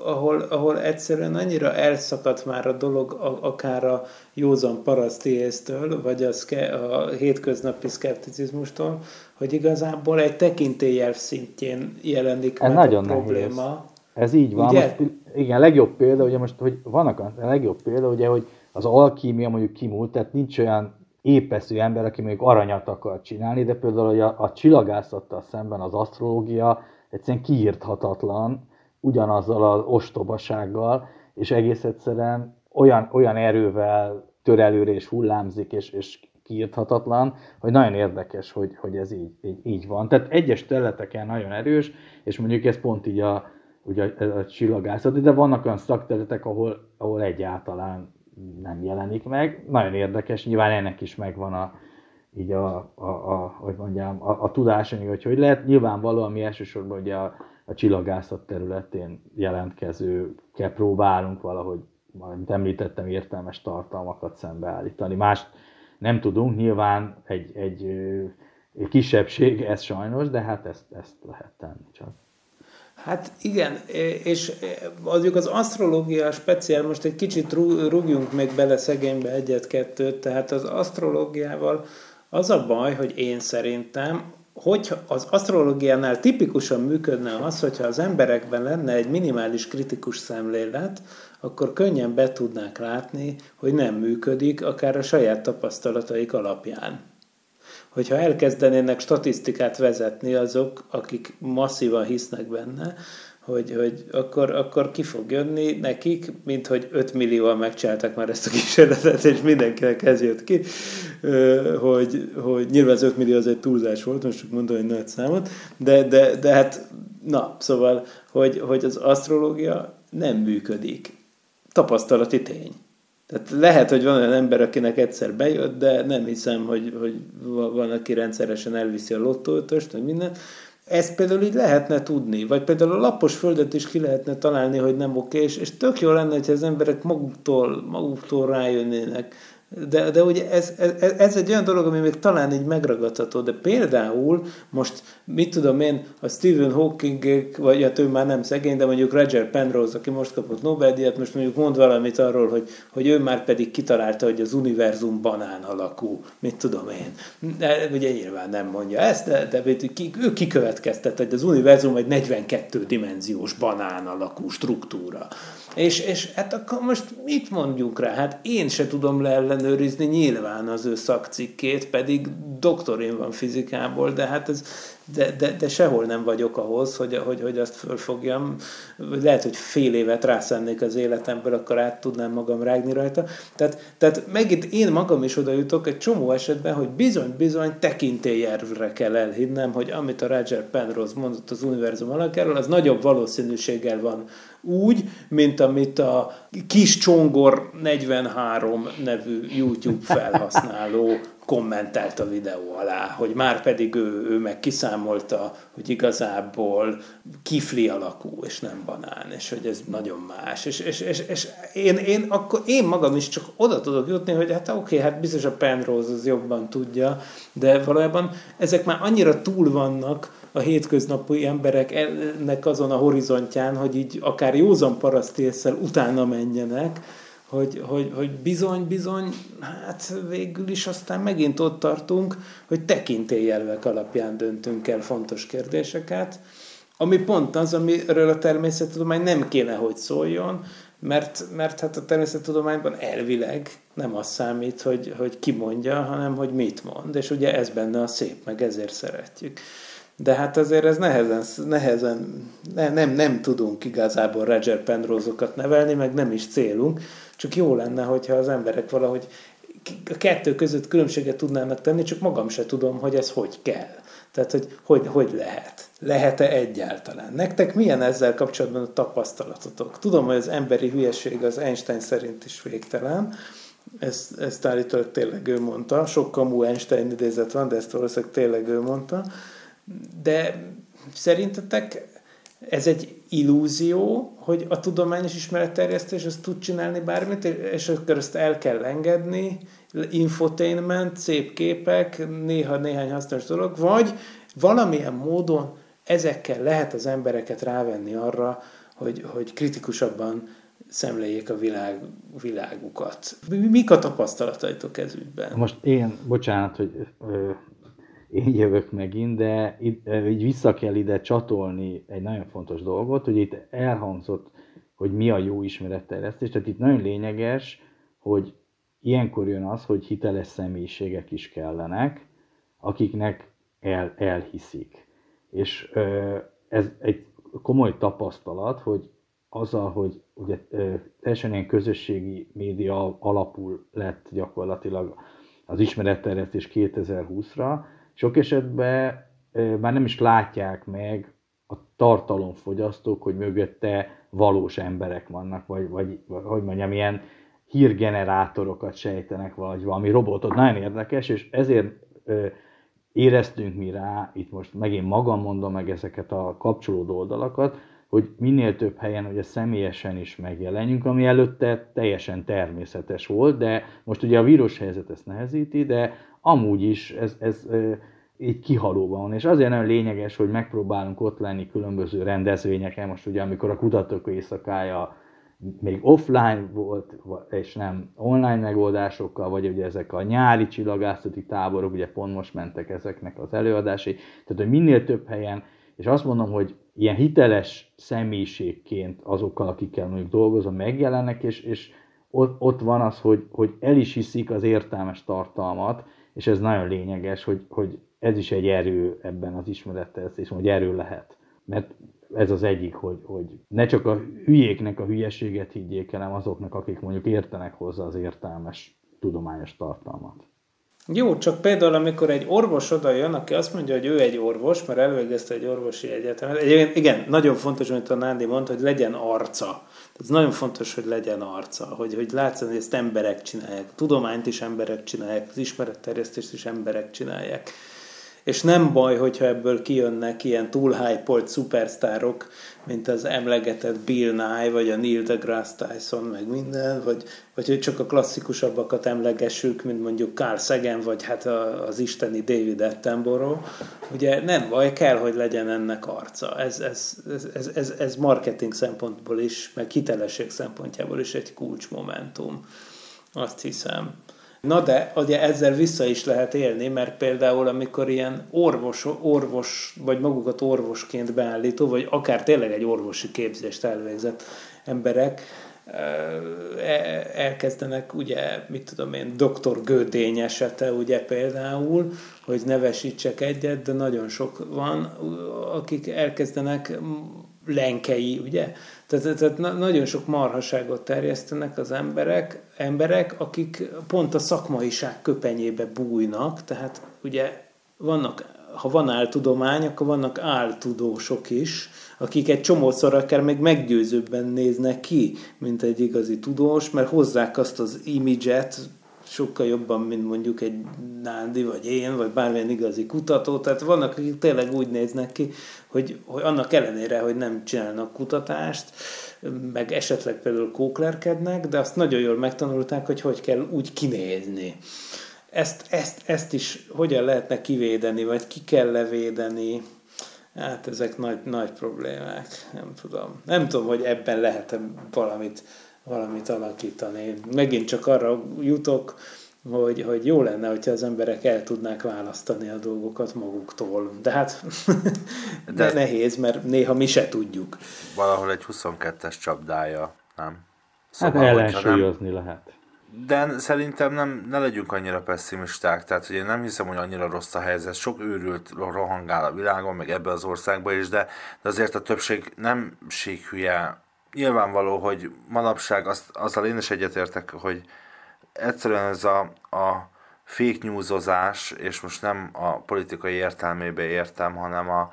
ahol, ahol egyszerűen annyira elszakadt már a dolog, akár a józan parasztiésztől, vagy a, szke, a hétköznapi szkepticizmustól, hogy igazából egy tekintélyelv szintjén jelenik Ez meg nagyon a probléma. Nehéz. Ez így van. Ugye? Most, igen, legjobb példa, ugye most, hogy vannak a legjobb példa, ugye, hogy az alkímia mondjuk kimúlt, tehát nincs olyan épeszű ember, aki mondjuk aranyat akar csinálni, de például a, a csillagászattal szemben az asztrológia egyszerűen kiírthatatlan, ugyanazzal az ostobasággal, és egész egyszerűen olyan, olyan erővel tör előre és hullámzik, és, és kiírthatatlan, hogy nagyon érdekes, hogy, hogy ez így, így, így van. Tehát egyes területeken nagyon erős, és mondjuk ez pont így a, ugye a, csillagászat, de vannak olyan szakterületek, ahol, ahol egyáltalán nem jelenik meg. Nagyon érdekes, nyilván ennek is megvan a, így a, a, a hogy mondjam, a, a tudásanyag, hogy hogy lehet. Nyilvánvalóan mi elsősorban ugye a, a csillagászat területén jelentkezőkkel próbálunk valahogy, mint említettem, értelmes tartalmakat szembeállítani. Mást nem tudunk, nyilván egy, egy, egy kisebbség ez sajnos, de hát ezt, ezt lehet tenni csak. Hát igen, és mondjuk az asztrológia speciál, most egy kicsit rúgjunk még bele szegénybe egyet-kettőt, tehát az asztrológiával az a baj, hogy én szerintem hogy az asztrológiánál tipikusan működne az, hogyha az emberekben lenne egy minimális kritikus szemlélet, akkor könnyen be tudnák látni, hogy nem működik, akár a saját tapasztalataik alapján. Hogyha elkezdenének statisztikát vezetni azok, akik masszívan hisznek benne, hogy, hogy akkor, akkor ki fog jönni nekik, mint hogy 5 millióan megcsináltak már ezt a kísérletet, és mindenkinek ez jött ki, hogy, hogy nyilván az 5 millió az egy túlzás volt, most csak mondom egy nagy számot, de, de, de hát, na, szóval, hogy, hogy az asztrológia nem működik. Tapasztalati tény. Tehát lehet, hogy van olyan ember, akinek egyszer bejött, de nem hiszem, hogy, hogy van, aki rendszeresen elviszi a lottóötöst, vagy minden. Ezt például így lehetne tudni, vagy például a lapos földet is ki lehetne találni, hogy nem oké, és, és tök jó lenne, hogy az emberek maguktól, maguktól rájönnének de, de ugye ez, ez, ez egy olyan dolog, ami még talán így megragadható, de például most, mit tudom én, a Stephen Hawking, vagy hát ő már nem szegény, de mondjuk Roger Penrose, aki most kapott Nobel-díjat, most mondjuk mond valamit arról, hogy, hogy ő már pedig kitalálta, hogy az univerzum banán alakú, mit tudom én. De, ugye nyilván nem mondja ezt, de, de ő kikövetkeztet, hogy az univerzum egy 42 dimenziós banán alakú struktúra. És, és hát akkor most mit mondjuk rá? Hát én se tudom leellenőrizni nyilván az ő szakcikkét, pedig doktorin van fizikából, de hát ez, de, de, de sehol nem vagyok ahhoz, hogy, hogy, hogy azt fölfogjam. Lehet, hogy fél évet rászennék az életemből, akkor át tudnám magam rágni rajta. Tehát, tehát megint én magam is oda jutok egy csomó esetben, hogy bizony-bizony tekintélyervre kell elhinnem, hogy amit a Roger Penrose mondott az univerzum alakjáról, az nagyobb valószínűséggel van úgy, mint amit a Kis Csongor 43 nevű YouTube felhasználó kommentelt a videó alá, hogy már pedig ő, ő meg kiszámolta, hogy igazából kifli alakú, és nem banán, és hogy ez nagyon más. És, és, és, és én, én, akkor én magam is csak oda tudok jutni, hogy hát oké, okay, hát biztos a Penrose az jobban tudja, de valójában ezek már annyira túl vannak a hétköznapi embereknek azon a horizontján, hogy így akár józan parasztésszel utána menjenek, hogy, hogy, hogy bizony, bizony, hát végül is aztán megint ott tartunk, hogy tekintélyelvek alapján döntünk el fontos kérdéseket, ami pont az, amiről a természettudomány nem kéne, hogy szóljon, mert, mert hát a természettudományban elvileg nem az számít, hogy, hogy ki mondja, hanem hogy mit mond, és ugye ez benne a szép, meg ezért szeretjük. De hát azért ez nehezen, nehezen ne, nem, nem tudunk igazából Roger Penrose-okat nevelni, meg nem is célunk, csak jó lenne, hogyha az emberek valahogy a kettő között különbséget tudnának tenni, csak magam se tudom, hogy ez hogy kell. Tehát, hogy hogy, hogy lehet. lehet-e egyáltalán? Nektek milyen ezzel kapcsolatban a tapasztalatotok? Tudom, hogy az emberi hülyeség az Einstein szerint is végtelen, ezt, ezt állítólag tényleg ő mondta, sok kamu Einstein idézet van, de ezt valószínűleg tényleg ő mondta, de szerintetek ez egy illúzió, hogy a tudományos ismeretterjesztés az tud csinálni bármit, és akkor ezt el kell engedni, infotainment, szép képek, néha néhány hasznos dolog, vagy valamilyen módon ezekkel lehet az embereket rávenni arra, hogy, hogy kritikusabban szemléljék a világ, világukat. Mik a tapasztalataitok ez? Most én, bocsánat, hogy én jövök megint, de itt, így vissza kell ide csatolni egy nagyon fontos dolgot, hogy itt elhangzott, hogy mi a jó ismeretterjesztés, tehát itt nagyon lényeges, hogy ilyenkor jön az, hogy hiteles személyiségek is kellenek, akiknek el, elhiszik. És ez egy komoly tapasztalat, hogy azzal, hogy ugye teljesen ilyen közösségi média alapul lett gyakorlatilag az ismeretterjesztés 2020-ra, sok esetben már nem is látják meg a tartalomfogyasztók, hogy mögötte valós emberek vannak, vagy, vagy, vagy hogy mondjam, ilyen hírgenerátorokat sejtenek, vagy valami robotot. Nagyon érdekes, és ezért éreztünk mi rá, itt most megint magam mondom meg ezeket a kapcsolódó oldalakat, hogy minél több helyen ugye személyesen is megjelenjünk, ami előtte teljesen természetes volt, de most ugye a vírus helyzet ezt nehezíti, de amúgy is ez, ez így kihalóban van. És azért nagyon lényeges, hogy megpróbálunk ott lenni különböző rendezvényeken, most ugye amikor a kutatók éjszakája még offline volt, és nem online megoldásokkal, vagy ugye ezek a nyári csillagászati táborok, ugye pont most mentek ezeknek az előadásai, tehát hogy minél több helyen, és azt mondom, hogy ilyen hiteles személyiségként azokkal, akikkel mondjuk dolgozom, megjelennek, és, és ott, ott van az, hogy, hogy el is hiszik az értelmes tartalmat, és ez nagyon lényeges, hogy, hogy ez is egy erő ebben az ismeretterjesztés, hogy erő lehet. Mert ez az egyik, hogy, hogy ne csak a hülyéknek a hülyeséget higgyék hanem azoknak, akik mondjuk értenek hozzá az értelmes tudományos tartalmat. Jó, csak például amikor egy orvos oda jön, aki azt mondja, hogy ő egy orvos, mert elővégezte egy orvosi egyetemet. Egyébként igen, nagyon fontos, amit a Nándi mondta, hogy legyen arca. Ez nagyon fontos, hogy legyen arca, hogy, hogy látszani, hogy ezt emberek csinálják. A tudományt is emberek csinálják, az ismeretterjesztést is emberek csinálják és nem baj, hogyha ebből kijönnek ilyen túl hype szupersztárok, mint az emlegetett Bill Nye, vagy a Neil deGrasse Tyson, meg minden, vagy, vagy hogy csak a klasszikusabbakat emlegessük, mint mondjuk Carl Sagan, vagy hát az isteni David Attenborough. Ugye nem baj, kell, hogy legyen ennek arca. Ez, ez, ez, ez, ez marketing szempontból is, meg hitelesség szempontjából is egy kulcsmomentum. Azt hiszem. Na de ugye ezzel vissza is lehet élni, mert például amikor ilyen orvos, orvos vagy magukat orvosként beállító, vagy akár tényleg egy orvosi képzést elvégzett emberek e, elkezdenek, ugye, mit tudom én, doktor Gödény esete, ugye például, hogy nevesítsek egyet, de nagyon sok van, akik elkezdenek lenkei, ugye? Tehát, tehát nagyon sok marhaságot terjesztenek az emberek, emberek, akik pont a szakmaiság köpenyébe bújnak, tehát ugye vannak, ha van áltudomány, akkor vannak áltudósok is, akik egy csomószor akár még meggyőzőbben néznek ki, mint egy igazi tudós, mert hozzák azt az imidzset, sokkal jobban, mint mondjuk egy Nándi, vagy én, vagy bármilyen igazi kutató. Tehát vannak, akik tényleg úgy néznek ki, hogy, hogy annak ellenére, hogy nem csinálnak kutatást, meg esetleg például kóklerkednek, de azt nagyon jól megtanulták, hogy hogy kell úgy kinézni. Ezt, ezt, ezt is hogyan lehetne kivédeni, vagy ki kell levédeni, hát ezek nagy, nagy problémák, nem tudom. Nem tudom, hogy ebben lehet valamit valamit alakítani. Megint csak arra jutok, hogy, hogy jó lenne, hogyha az emberek el tudnák választani a dolgokat maguktól. De hát <laughs> De nehéz, mert néha mi se tudjuk. Valahol egy 22-es csapdája, nem? Szóval, hát ellensúlyozni nem... lehet. De szerintem nem, ne legyünk annyira pessimisták, tehát hogy én nem hiszem, hogy annyira rossz a helyzet. Sok őrült rohangál a világon, meg ebbe az országban is, de, de azért a többség nem síkhülye nyilvánvaló, hogy manapság azt, azzal én is egyetértek, hogy egyszerűen ez a, a fake newsozás, és most nem a politikai értelmébe értem, hanem a,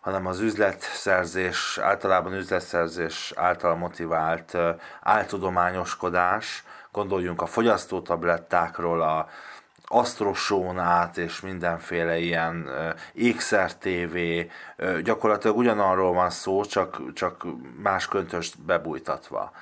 hanem az üzletszerzés, általában üzletszerzés által motivált áltudományoskodás, gondoljunk a fogyasztótablettákról, a asztrosónát és mindenféle ilyen ékszer TV, gyakorlatilag ugyanarról van szó, csak, csak más köntöst bebújtatva.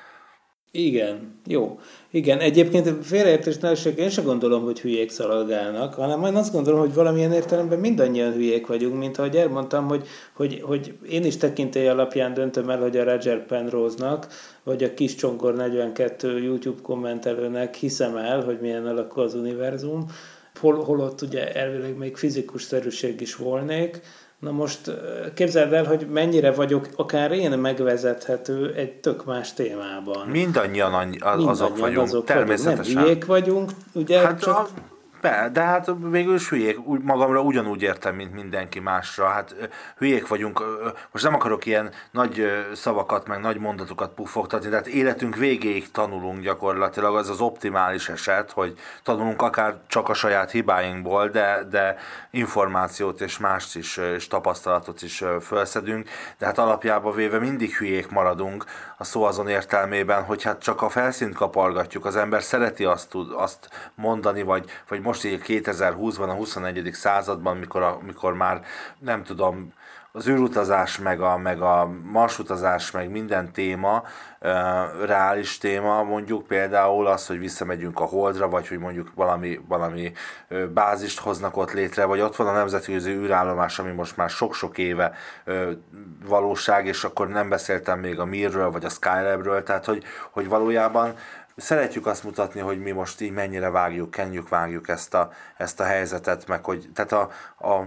Igen, jó. Igen, egyébként félreértés nehézség, én sem gondolom, hogy hülyék szaladgálnak, hanem én azt gondolom, hogy valamilyen értelemben mindannyian hülyék vagyunk, mint ahogy elmondtam, hogy, hogy, hogy én is tekintély alapján döntöm el, hogy a Roger Penrose-nak, vagy a Kis Csongor 42 YouTube kommentelőnek hiszem el, hogy milyen alakul az univerzum, hol, holott ugye elvileg még fizikus szerűség is volnék, Na most képzeld el, hogy mennyire vagyok akár én megvezethető egy tök más témában. Mindannyian, annyi, az, Mindannyian azok vagyunk, azok természetesen. Nem hülyék vagyunk, ugye? Hát csak... a, be, de hát végül is hülyék, úgy, magamra ugyanúgy értem, mint mindenki másra. Hát hülyék vagyunk, most nem akarok ilyen nagy szavakat, meg nagy mondatokat puffogtatni, tehát életünk végéig tanulunk gyakorlatilag, az az optimális eset, hogy tanulunk akár csak a saját hibáinkból, de, de információt és mást is, és tapasztalatot is felszedünk, de hát alapjában véve mindig hülyék maradunk, a szó azon értelmében, hogy hát csak a felszínt kapargatjuk, az ember szereti azt, tud, azt mondani, vagy, vagy most így 2020-ban, a 21. században, mikor, a, mikor már nem tudom, az űrutazás, meg a, meg a marsutazás, meg minden téma, reális téma, mondjuk például az, hogy visszamegyünk a Holdra, vagy hogy mondjuk valami, valami bázist hoznak ott létre, vagy ott van a nemzetközi űrállomás, ami most már sok-sok éve valóság, és akkor nem beszéltem még a Mirről, vagy a Skylabről, tehát hogy, hogy valójában szeretjük azt mutatni, hogy mi most így mennyire vágjuk, kenjük, vágjuk ezt a, ezt a helyzetet, meg hogy tehát a, a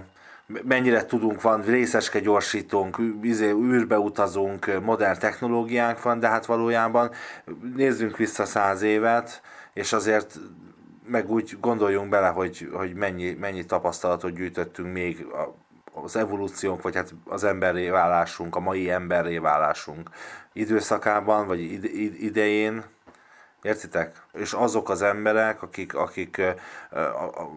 mennyire tudunk, van részeske gyorsítónk, izé, űrbe utazunk, modern technológiánk van, de hát valójában nézzünk vissza száz évet, és azért meg úgy gondoljunk bele, hogy, hogy mennyi, mennyi tapasztalatot gyűjtöttünk még az evolúciónk, vagy hát az emberré válásunk, a mai emberré válásunk időszakában, vagy idején, Értitek? És azok az emberek, akik, akik,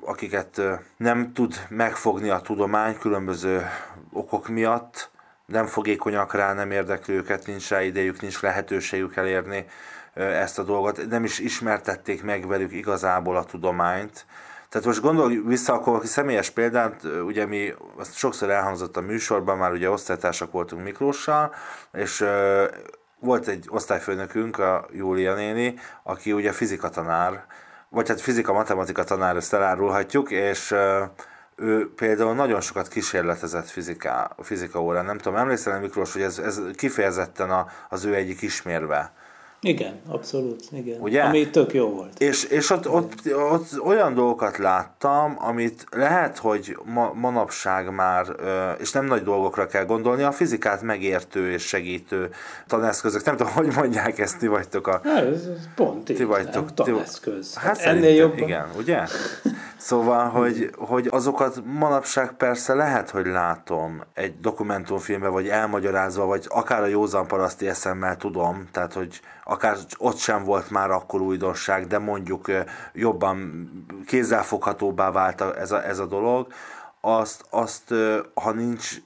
akiket nem tud megfogni a tudomány különböző okok miatt, nem fogékonyak rá, nem érdekli őket, nincs rá idejük, nincs lehetőségük elérni ezt a dolgot, nem is ismertették meg velük igazából a tudományt. Tehát most gondolj vissza, akkor aki személyes példát, ugye mi, azt sokszor elhangzott a műsorban, már ugye osztálytársak voltunk Miklóssal, és volt egy osztályfőnökünk, a Júlia néni, aki ugye fizika tanár, vagy hát fizika-matematika tanár, ezt elárulhatjuk, és ő például nagyon sokat kísérletezett fizika, fizika órán. Nem tudom, emlékszel Miklós, hogy ez, ez kifejezetten a, az ő egyik ismérve. Igen, abszolút, igen. Ugye? Ami tök jó volt. És, és ott, ott, ott olyan dolgokat láttam, amit lehet, hogy ma, manapság már, és nem nagy dolgokra kell gondolni, a fizikát megértő és segítő taneszközök. Nem tudom, <laughs> hogy mondják ezt, ti vagytok a... Hát, ez pont így, ti vagytok, taneszköz. Hát, hát ennél jobban. Igen, ugye? Szóval, hogy, hogy azokat manapság persze lehet, hogy látom egy dokumentumfilmben, vagy elmagyarázva, vagy akár a józan paraszti eszemmel tudom, tehát, hogy akár ott sem volt már akkor újdonság, de mondjuk jobban kézzelfoghatóbbá vált ez a, ez a dolog, azt, azt, ha nincs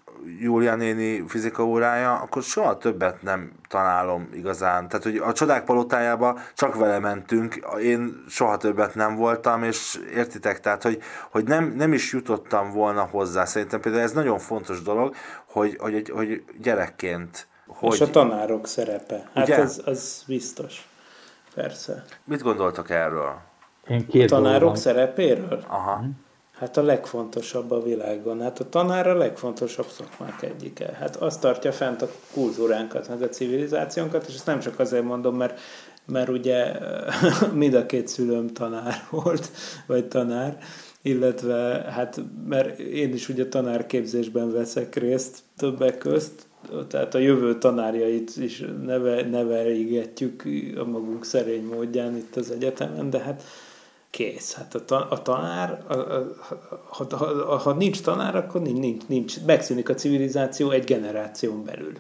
Júlia néni fizika órája, akkor soha többet nem találom igazán. Tehát, hogy a csodák palotájába csak vele mentünk, én soha többet nem voltam, és értitek, tehát, hogy, hogy nem, nem is jutottam volna hozzá. Szerintem például ez nagyon fontos dolog, hogy, hogy, hogy gyerekként hogy... És a tanárok szerepe. Hát Ugye? az, az biztos. Persze. Mit gondoltak erről? Én két a tanárok dolog. szerepéről? Aha. Hát a legfontosabb a világon. Hát a tanár a legfontosabb szakmák egyike. Hát azt tartja fent a kultúránkat, meg a civilizációnkat, és ezt nem csak azért mondom, mert, mert ugye <laughs> mind a két szülőm tanár <laughs> volt, vagy tanár, illetve hát mert én is ugye tanárképzésben veszek részt többek közt, tehát a jövő tanárjait is neve, nevelégetjük a magunk szerény módján itt az egyetemen, de hát kész. Hát a, ta, a tanár, a, a, ha, ha, ha nincs tanár, akkor nincs, nincs, nincs, megszűnik a civilizáció egy generáción belül.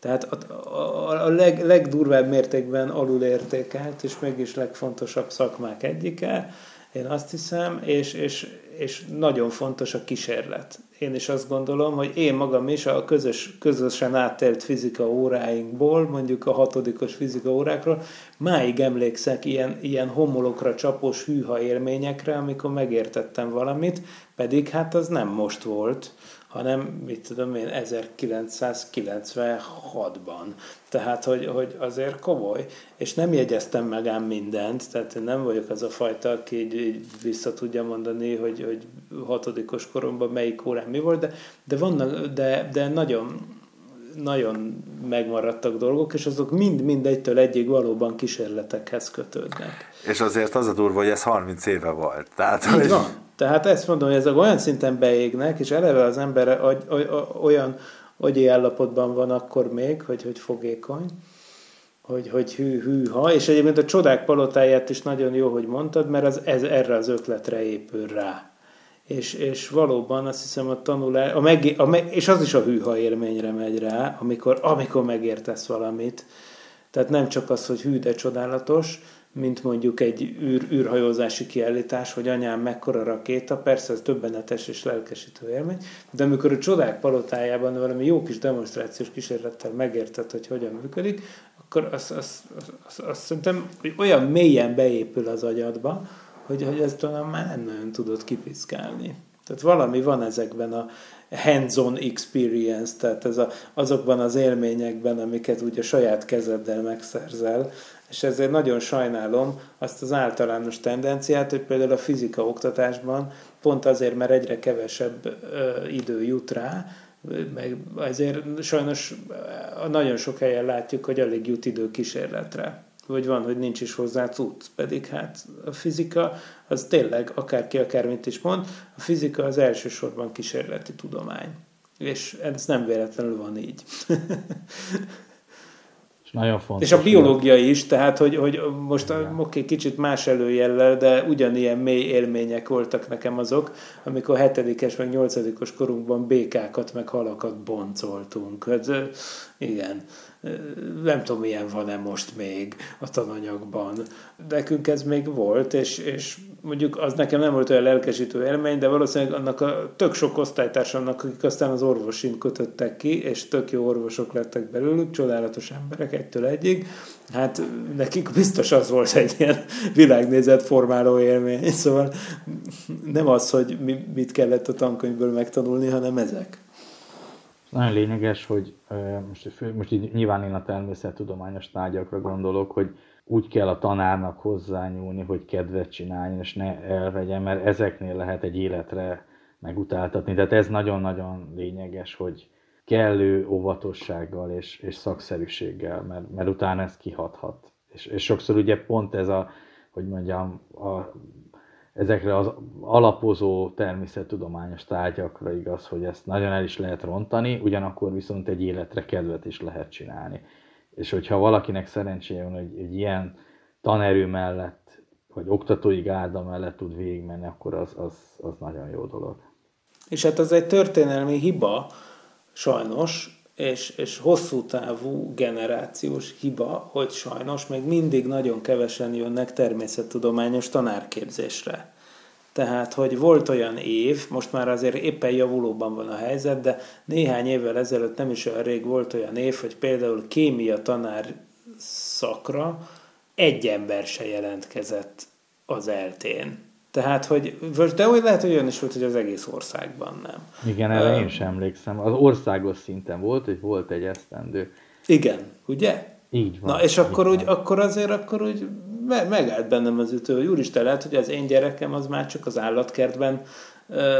Tehát a, a, a leg, legdurvább mértékben alulértékelt, és mégis legfontosabb szakmák egyike, én azt hiszem, és, és, és nagyon fontos a kísérlet. Én is azt gondolom, hogy én magam is a közös, közösen átélt fizika óráinkból, mondjuk a hatodikos fizika órákról, máig emlékszek ilyen, ilyen homolokra csapos hűha élményekre, amikor megértettem valamit, pedig hát az nem most volt, hanem mit tudom én 1996-ban. Tehát, hogy, hogy azért komoly, és nem jegyeztem meg ám mindent, tehát én nem vagyok az a fajta, aki így, így vissza tudja mondani, hogy, hogy hatodikos koromban melyik órán mi volt, de, de vannak, de, de nagyon, nagyon megmaradtak dolgok, és azok mind-mind egytől egyig valóban kísérletekhez kötődnek. És azért az a durva, hogy ez 30 éve volt. Tehát, Így hogy... van. Tehát ezt mondom, hogy ezek olyan szinten beégnek, és eleve az ember olyan agyi állapotban van akkor még, hogy, hogy fogékony, hogy, hogy hű, hű, ha, és egyébként a csodák palotáját is nagyon jó, hogy mondtad, mert az, ez erre az ötletre épül rá. És, és valóban azt hiszem a tanulás, a meg, a meg, és az is a hűha élményre megy rá, amikor, amikor megértesz valamit. Tehát nem csak az, hogy hű, de csodálatos, mint mondjuk egy űr, űrhajózási kiállítás, hogy anyám mekkora rakéta, persze ez többenetes és lelkesítő élmény, de amikor a csodák palotájában valami jó kis demonstrációs kísérlettel megérted, hogy hogyan működik, akkor azt, azt, azt, azt, azt szerintem hogy olyan mélyen beépül az agyadba, hogy, hogy ezt talán már nem nagyon tudod kipiszkálni. Tehát valami van ezekben a hands-on experience, tehát ez a, azokban az élményekben, amiket úgy a saját kezeddel megszerzel, és ezért nagyon sajnálom azt az általános tendenciát, hogy például a fizika oktatásban pont azért, mert egyre kevesebb ö, idő jut rá, meg ezért sajnos nagyon sok helyen látjuk, hogy alig jut idő kísérletre. Vagy van, hogy nincs is hozzá cucc, pedig hát a fizika az tényleg, akárki akármit is mond, a fizika az elsősorban kísérleti tudomány. És ez nem véletlenül van így. <laughs> Nagyon fontos. És a biológia is, tehát hogy, hogy most oké, okay, kicsit más előjellel, de ugyanilyen mély élmények voltak nekem azok, amikor hetedikes meg nyolcadikos korunkban békákat meg halakat boncoltunk. Hát, igen, nem tudom, milyen van-e most még a tananyagban. Nekünk ez még volt, és, és mondjuk az nekem nem volt olyan lelkesítő élmény, de valószínűleg annak a tök sok osztálytársamnak, akik aztán az orvosin kötöttek ki, és tök jó orvosok lettek belőlük, csodálatos emberek egytől egyig, hát nekik biztos az volt egy ilyen világnézet formáló élmény, szóval nem az, hogy mit kellett a tankönyvből megtanulni, hanem ezek. Nagyon lényeges, hogy most, most nyilván én a természettudományos tárgyakra gondolok, hogy úgy kell a tanárnak hozzányúlni, hogy kedvet csináljon, és ne elvegyen, mert ezeknél lehet egy életre megutáltatni. Tehát ez nagyon-nagyon lényeges, hogy kellő óvatossággal és, és szakszerűséggel, mert, mert utána ez kihathat. És, és sokszor ugye pont ez a, hogy mondjam, a, ezekre az alapozó természettudományos tárgyakra igaz, hogy ezt nagyon el is lehet rontani, ugyanakkor viszont egy életre kedvet is lehet csinálni. És hogyha valakinek szerencséje van, hogy egy ilyen tanerő mellett, vagy oktatói gárda mellett tud végigmenni, akkor az, az, az nagyon jó dolog. És hát ez egy történelmi hiba, sajnos, és, és hosszú távú generációs hiba, hogy sajnos még mindig nagyon kevesen jönnek természettudományos tanárképzésre. Tehát, hogy volt olyan év, most már azért éppen javulóban van a helyzet, de néhány évvel ezelőtt nem is olyan rég volt olyan év, hogy például kémia tanár szakra egy ember se jelentkezett az eltén. Tehát, hogy, de úgy lehet, hogy olyan is volt, hogy az egész országban nem. Igen, erre uh, én sem emlékszem. Az országos szinten volt, hogy volt egy esztendő. Igen, ugye? Így van. Na, és akkor, úgy, akkor azért akkor úgy megállt bennem az ütő, hogy úristen, lehet, hogy az én gyerekem az már csak az állatkertben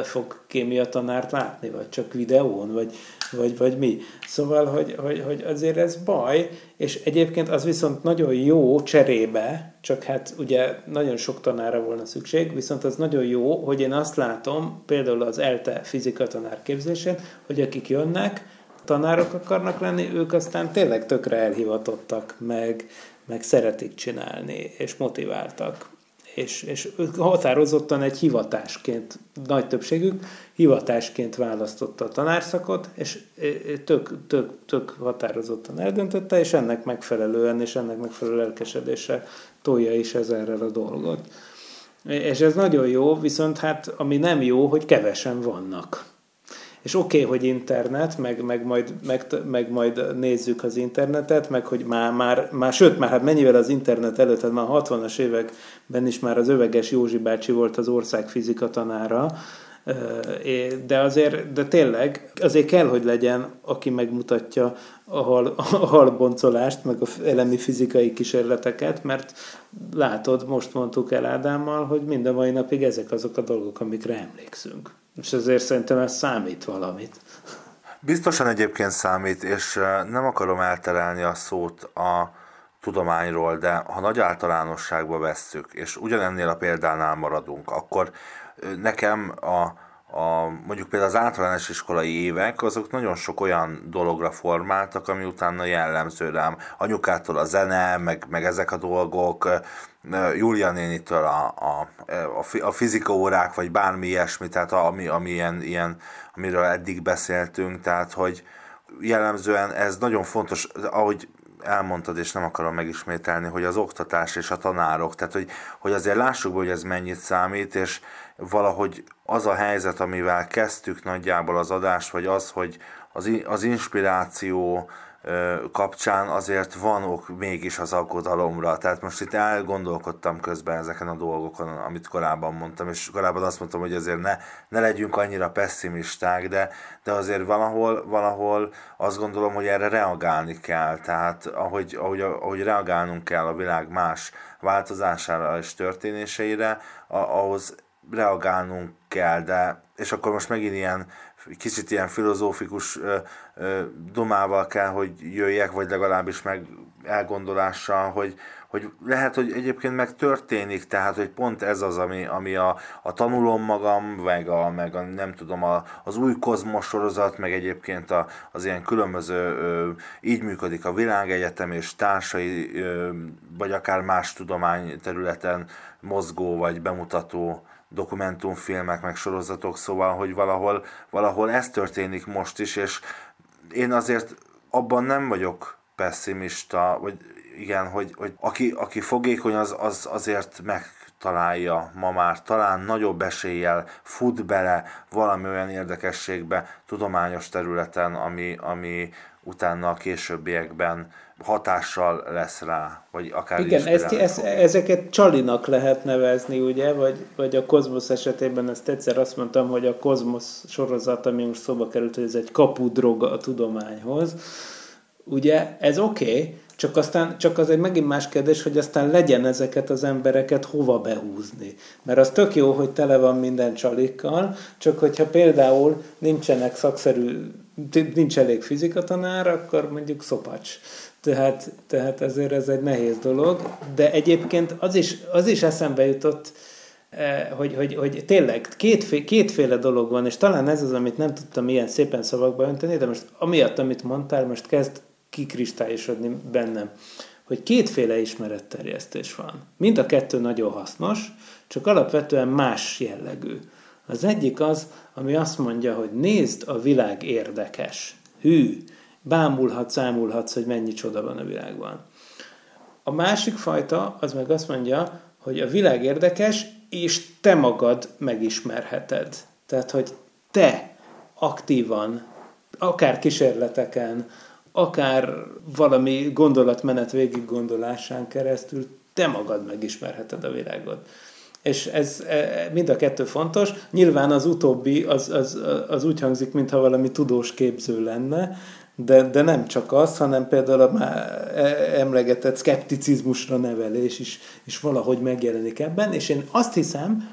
fog kémia tanárt látni, vagy csak videón, vagy, vagy, vagy mi. Szóval, hogy, hogy, hogy azért ez baj, és egyébként az viszont nagyon jó cserébe, csak hát ugye nagyon sok tanára volna szükség, viszont az nagyon jó, hogy én azt látom, például az ELTE fizika tanár képzésén, hogy akik jönnek, tanárok akarnak lenni, ők aztán tényleg tökre elhivatottak, meg, meg szeretik csinálni, és motiváltak. És, és határozottan egy hivatásként, nagy többségük hivatásként választotta a tanárszakot, és tök, tök, tök határozottan eldöntötte, és ennek megfelelően, és ennek megfelelő lelkesedése tolja is ezerrel a dolgot. És ez nagyon jó, viszont hát ami nem jó, hogy kevesen vannak. És oké, okay, hogy internet, meg, meg, majd, meg, meg majd nézzük az internetet, meg hogy már, már, már, sőt, már hát mennyivel az internet előtt, hát már 60-as években is már az öveges Józsi bácsi volt az ország fizika tanára, de azért, de tényleg azért kell, hogy legyen, aki megmutatja a, hal, <laughs> a halboncolást, meg a elemi fizikai kísérleteket, mert látod, most mondtuk el Ádámmal, hogy mind a mai napig ezek azok a dolgok, amikre emlékszünk. És ezért szerintem ez számít valamit. Biztosan egyébként számít, és nem akarom elterelni a szót a tudományról, de ha nagy általánosságba vesszük, és ugyanennél a példánál maradunk, akkor nekem a, a, mondjuk például az általános iskolai évek, azok nagyon sok olyan dologra formáltak, ami utána jellemző rám. Anyukától a zene, meg, meg ezek a dolgok, Julia nénitől a, a, a, a fizika órák, vagy bármi ilyesmi, tehát ami, ami ilyen, ilyen, amiről eddig beszéltünk, tehát hogy jellemzően ez nagyon fontos, ahogy elmondtad, és nem akarom megismételni, hogy az oktatás és a tanárok, tehát hogy, hogy azért lássuk, hogy ez mennyit számít, és valahogy az a helyzet, amivel kezdtük nagyjából az adást, vagy az, hogy az, az inspiráció kapcsán azért van ok mégis az aggodalomra. Tehát most itt elgondolkodtam közben ezeken a dolgokon, amit korábban mondtam, és korábban azt mondtam, hogy azért ne, ne legyünk annyira pessimisták, de, de azért valahol, valahol azt gondolom, hogy erre reagálni kell. Tehát ahogy, ahogy, ahogy reagálnunk kell a világ más változására és történéseire, ahhoz reagálnunk kell, de és akkor most megint ilyen kicsit ilyen filozófikus ö, ö, domával kell, hogy jöjjek, vagy legalábbis meg elgondolással, hogy, hogy lehet, hogy egyébként meg történik, tehát, hogy pont ez az, ami, ami a, a tanulom magam, meg, a, meg a, nem tudom, a, az új kozmos sorozat, meg egyébként a, az ilyen különböző, ö, így működik a világegyetem és társai, ö, vagy akár más tudomány területen mozgó, vagy bemutató dokumentumfilmek, meg sorozatok, szóval, hogy valahol, valahol ez történik most is, és én azért abban nem vagyok pessimista, vagy igen, hogy, hogy aki, aki fogékony, az, az azért megtalálja ma már, talán nagyobb eséllyel fut bele valami olyan érdekességbe tudományos területen, ami, ami utána a későbbiekben hatással lesz rá, vagy akár Igen, ezt, ezt, ezeket csalinak lehet nevezni, ugye, vagy, vagy a kozmosz esetében ezt egyszer azt mondtam, hogy a kozmosz sorozat, ami most szóba került, hogy ez egy kapudrog a tudományhoz. Ugye, ez oké, okay, csak aztán csak az egy megint más kérdés, hogy aztán legyen ezeket az embereket hova behúzni. Mert az tök jó, hogy tele van minden csalikkal, csak hogyha például nincsenek szakszerű, nincs elég fizikatanár, akkor mondjuk szopacs. Tehát, tehát ezért ez egy nehéz dolog, de egyébként az is, az is eszembe jutott, eh, hogy, hogy, hogy tényleg kétféle, kétféle dolog van, és talán ez az, amit nem tudtam ilyen szépen szavakba önteni, de most amiatt, amit mondtál, most kezd kikristályosodni bennem, hogy kétféle ismeretterjesztés van. Mind a kettő nagyon hasznos, csak alapvetően más jellegű. Az egyik az, ami azt mondja, hogy nézd, a világ érdekes. Hű, bámulhatsz, ámulhatsz, hogy mennyi csoda van a világban. A másik fajta, az meg azt mondja, hogy a világ érdekes, és te magad megismerheted. Tehát, hogy te aktívan, akár kísérleteken, akár valami gondolatmenet végig gondolásán keresztül te magad megismerheted a világot. És ez e, mind a kettő fontos. Nyilván az utóbbi az, az, az úgy hangzik, mintha valami tudós képző lenne, de, de nem csak az, hanem például a már e, emlegetett szkepticizmusra nevelés is, is valahogy megjelenik ebben, és én azt hiszem,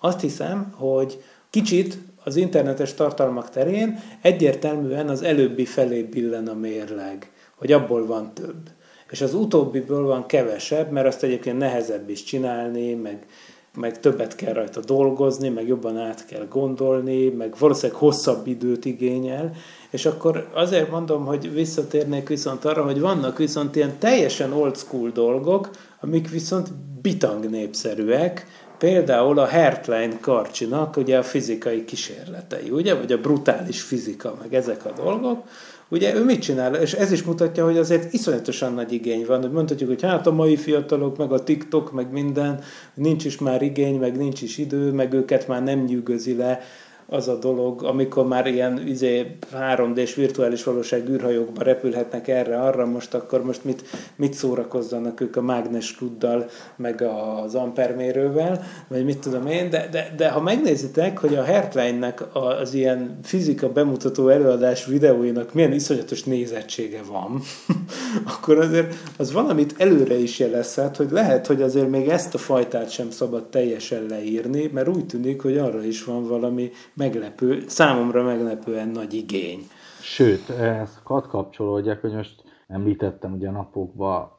azt hiszem, hogy kicsit az internetes tartalmak terén egyértelműen az előbbi felé billen a mérleg, hogy abból van több. És az utóbbiből van kevesebb, mert azt egyébként nehezebb is csinálni, meg, meg többet kell rajta dolgozni, meg jobban át kell gondolni, meg valószínűleg hosszabb időt igényel, és akkor azért mondom, hogy visszatérnék viszont arra, hogy vannak viszont ilyen teljesen old school dolgok, amik viszont bitang népszerűek, például a Hertlein Karcsinak ugye a fizikai kísérletei, ugye, vagy a brutális fizika, meg ezek a dolgok, ugye ő mit csinál? És ez is mutatja, hogy azért iszonyatosan nagy igény van. Hogy mondhatjuk, hogy hát a mai fiatalok, meg a TikTok, meg minden, nincs is már igény, meg nincs is idő, meg őket már nem nyűgözi le az a dolog, amikor már ilyen izé, 3D-s virtuális valóság űrhajókba repülhetnek erre-arra, most akkor most mit, mit szórakozzanak ők a mágneskuddal, meg az ampermérővel, vagy mit tudom én, de, de, de ha megnézitek, hogy a Hertline-nek az ilyen fizika bemutató előadás videóinak milyen iszonyatos nézettsége van, <laughs> akkor azért az valamit előre is jelezhet, hogy lehet, hogy azért még ezt a fajtát sem szabad teljesen leírni, mert úgy tűnik, hogy arra is van valami meglepő, számomra meglepően nagy igény. Sőt, ezt kad kapcsolódjak, hogy most említettem ugye napokban,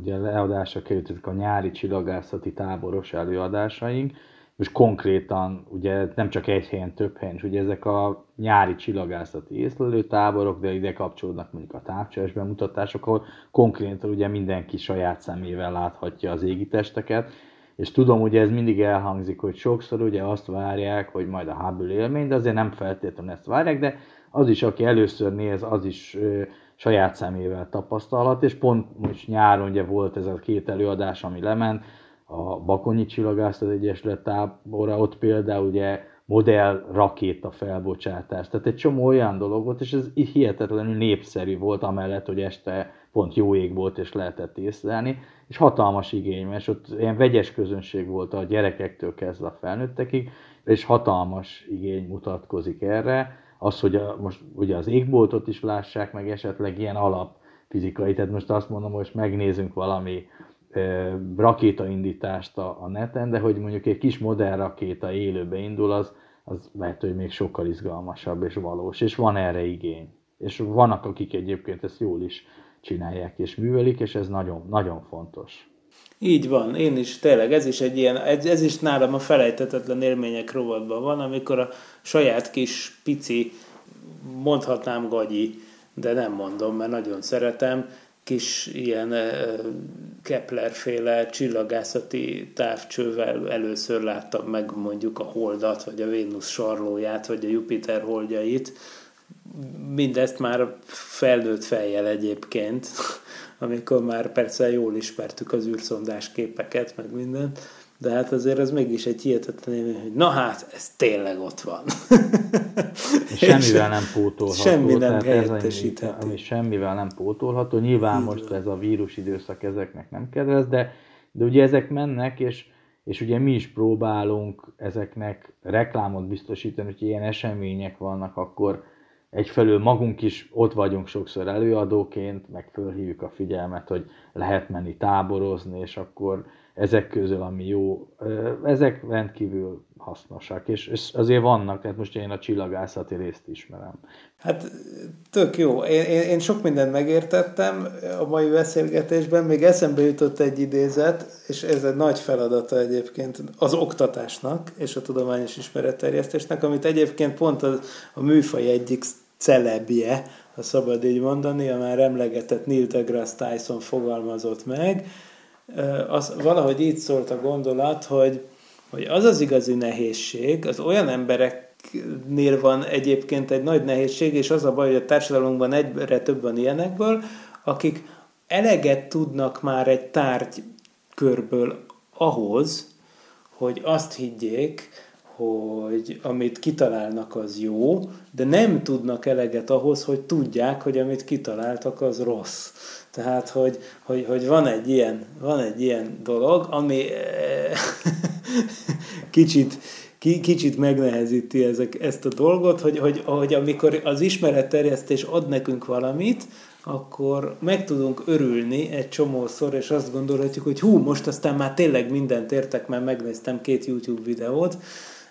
ugye leadásra kerültek a nyári csillagászati táboros előadásaink, és konkrétan ugye nem csak egy helyen, több helyen, és ugye ezek a nyári csillagászati észlelő táborok, de ide kapcsolódnak mondjuk a távcsöves bemutatások, ahol konkrétan ugye mindenki saját szemével láthatja az égitesteket, és tudom, hogy ez mindig elhangzik, hogy sokszor ugye azt várják, hogy majd a Hubble élmény, de azért nem feltétlenül ezt várják, de az is, aki először néz, az is ö, saját szemével tapasztalhat, és pont most nyáron ugye volt ez a két előadás, ami lement, a Bakonyi Csillagászat Egyesület tábora, ott például ugye modell rakéta felbocsátás. Tehát egy csomó olyan dolog volt, és ez hihetetlenül népszerű volt, amellett, hogy este pont jó ég volt, és lehetett észlelni, és hatalmas igény, mert ott ilyen vegyes közönség volt a gyerekektől kezdve a felnőttekig, és hatalmas igény mutatkozik erre, az, hogy a, most ugye az égboltot is lássák, meg esetleg ilyen alapfizikai, tehát most azt mondom, hogy megnézünk valami e, rakétaindítást a, a neten, de hogy mondjuk egy kis modern rakéta élőbe indul, az, az lehet, hogy még sokkal izgalmasabb és valós, és van erre igény. És vannak, akik egyébként ezt jól is csinálják és művelik, és ez nagyon, nagyon fontos. Így van, én is tényleg, ez is egy ilyen, ez, ez is nálam a felejtetetlen élmények rovatban van, amikor a saját kis pici, mondhatnám gagyi, de nem mondom, mert nagyon szeretem, kis ilyen Kepler-féle csillagászati távcsővel először láttam meg mondjuk a Holdat, vagy a Vénusz sarlóját, vagy a Jupiter holdjait, mindezt már felnőtt fejjel egyébként, <laughs> amikor már persze jól ismertük az űrszondás képeket, meg mindent, de hát azért ez mégis egy hihetetlen élmény, hogy na hát, ez tényleg ott van. <laughs> semmivel nem pótolható. Semmi nem helyettesíthető. Ami semmivel nem pótolható. Nyilván Így most van. ez a vírus időszak ezeknek nem kedvez, de, de ugye ezek mennek, és, és ugye mi is próbálunk ezeknek reklámot biztosítani, hogy ilyen események vannak, akkor egyfelől magunk is ott vagyunk sokszor előadóként, meg fölhívjuk a figyelmet, hogy lehet menni táborozni, és akkor ezek közül, ami jó, ezek rendkívül hasznosak, és, azért vannak, tehát most én a csillagászati részt ismerem. Hát tök jó. Én, én, én sok mindent megértettem a mai beszélgetésben, még eszembe jutott egy idézet, és ez egy nagy feladata egyébként az oktatásnak és a tudományos ismeretterjesztésnek, amit egyébként pont a, a műfaj egyik celebje, ha szabad így mondani, a már emlegetett Neil deGrasse Tyson fogalmazott meg. Az, valahogy így szólt a gondolat, hogy, hogy az az igazi nehézség, az olyan embereknél van egyébként egy nagy nehézség, és az a baj, hogy a társadalomban egyre több van ilyenekből, akik eleget tudnak már egy tárgy körből ahhoz, hogy azt higgyék, hogy amit kitalálnak az jó, de nem tudnak eleget ahhoz, hogy tudják, hogy amit kitaláltak az rossz. Tehát, hogy, hogy, hogy van, egy ilyen, van egy ilyen dolog, ami eh, <laughs> kicsit, kicsit megnehezíti ezek, ezt a dolgot, hogy, hogy, hogy amikor az ismeretterjesztés ad nekünk valamit, akkor meg tudunk örülni egy csomószor, és azt gondolhatjuk, hogy hú, most aztán már tényleg mindent értek, mert megnéztem két YouTube videót,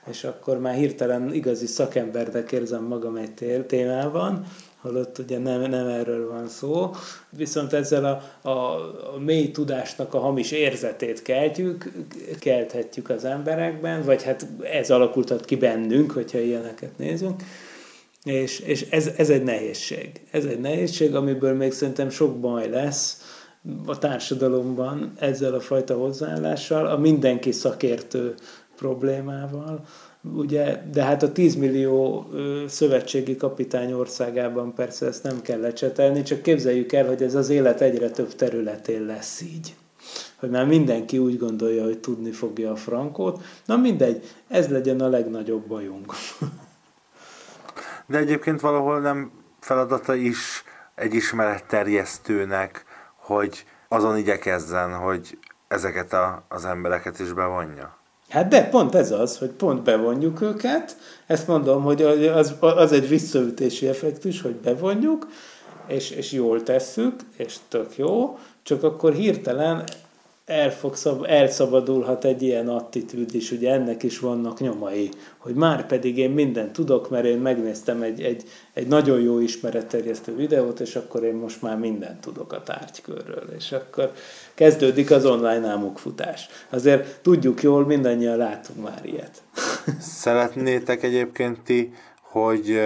és akkor már hirtelen igazi szakembernek érzem magam egy témában, holott ugye nem, nem erről van szó, viszont ezzel a, a, a mély tudásnak a hamis érzetét keltjük, kelthetjük az emberekben, vagy hát ez alakultat ki bennünk, hogyha ilyeneket nézünk, és, és ez, ez egy nehézség. Ez egy nehézség, amiből még szerintem sok baj lesz a társadalomban ezzel a fajta hozzáállással, a mindenki szakértő problémával, ugye, de hát a 10 millió szövetségi kapitány országában persze ezt nem kell lecsetelni, csak képzeljük el, hogy ez az élet egyre több területén lesz így. Hogy már mindenki úgy gondolja, hogy tudni fogja a frankót. Na mindegy, ez legyen a legnagyobb bajunk. <laughs> De egyébként valahol nem feladata is egy ismeretterjesztőnek, hogy azon igyekezzen, hogy ezeket a, az embereket is bevonja. Hát de pont ez az, hogy pont bevonjuk őket, ezt mondom, hogy az, az egy visszaütési effektus, hogy bevonjuk, és, és jól tesszük, és tök jó, csak akkor hirtelen el fog szab, elszabadulhat egy ilyen attitűd is, ugye ennek is vannak nyomai, hogy már pedig én mindent tudok, mert én megnéztem egy, egy, egy nagyon jó ismeretterjesztő videót, és akkor én most már mindent tudok a tárgykörről, és akkor kezdődik az online álmokfutás. Azért tudjuk jól, mindannyian látunk már ilyet. Szeretnétek egyébként ti, hogy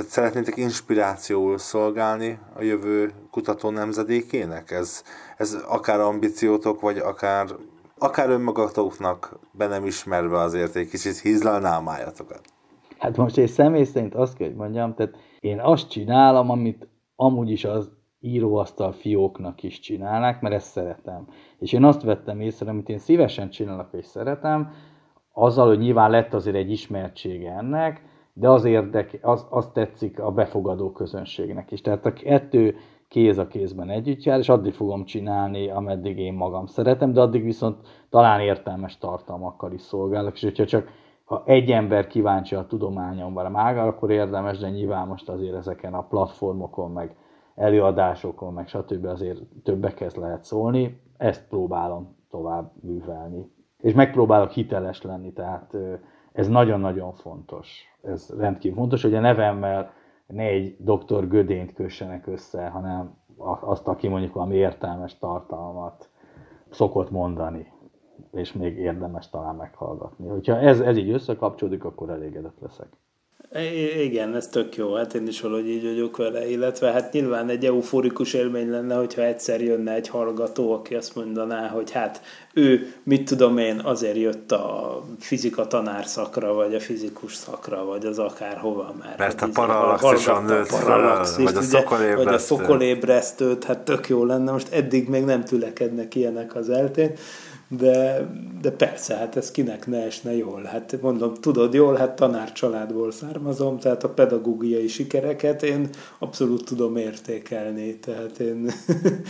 tehát szeretnétek inspirációul szolgálni a jövő kutató nemzedékének? Ez, ez akár ambíciótok, vagy akár, akár önmagatoknak be nem ismerve azért egy kicsit hízlalná a májatokat? Hát most egy személy szerint azt kell, hogy mondjam, tehát én azt csinálom, amit amúgy is az íróasztal fióknak is csinálnak, mert ezt szeretem. És én azt vettem észre, amit én szívesen csinálok és szeretem, azzal, hogy nyilván lett azért egy ismertsége ennek, de az, érdek, az, az tetszik a befogadó közönségnek is. Tehát a kettő kéz a kézben együtt jár, és addig fogom csinálni, ameddig én magam szeretem, de addig viszont talán értelmes tartalmakkal is szolgálok, és hogyha csak ha egy ember kíváncsi a tudományomban a mága, akkor érdemes, de nyilván most azért ezeken a platformokon, meg előadásokon, meg stb. azért többekhez lehet szólni, ezt próbálom tovább művelni. És megpróbálok hiteles lenni, tehát ez nagyon-nagyon fontos. Ez rendkívül fontos, hogy a nevemmel ne egy doktor Gödént kössenek össze, hanem azt, aki mondjuk valami értelmes tartalmat szokott mondani, és még érdemes talán meghallgatni. Hogyha ez, ez így összekapcsolódik, akkor elégedett leszek. Igen, ez tök jó, hát én is valahogy így vagyok vele, illetve hát nyilván egy euforikus élmény lenne, hogyha egyszer jönne egy hallgató, aki azt mondaná, hogy hát ő, mit tudom én, azért jött a fizika tanárszakra, vagy a fizikus szakra, vagy az akárhova, mert, mert a parallaxison nőtt fel, vagy a szokolébresztőt. Vagy a szokolébresztőt, hát tök jó lenne, most eddig még nem tülekednek ilyenek az eltén, de, de persze, hát ez kinek ne esne jól. Hát mondom, tudod jól, hát tanár családból származom, tehát a pedagógiai sikereket én abszolút tudom értékelni. Tehát én,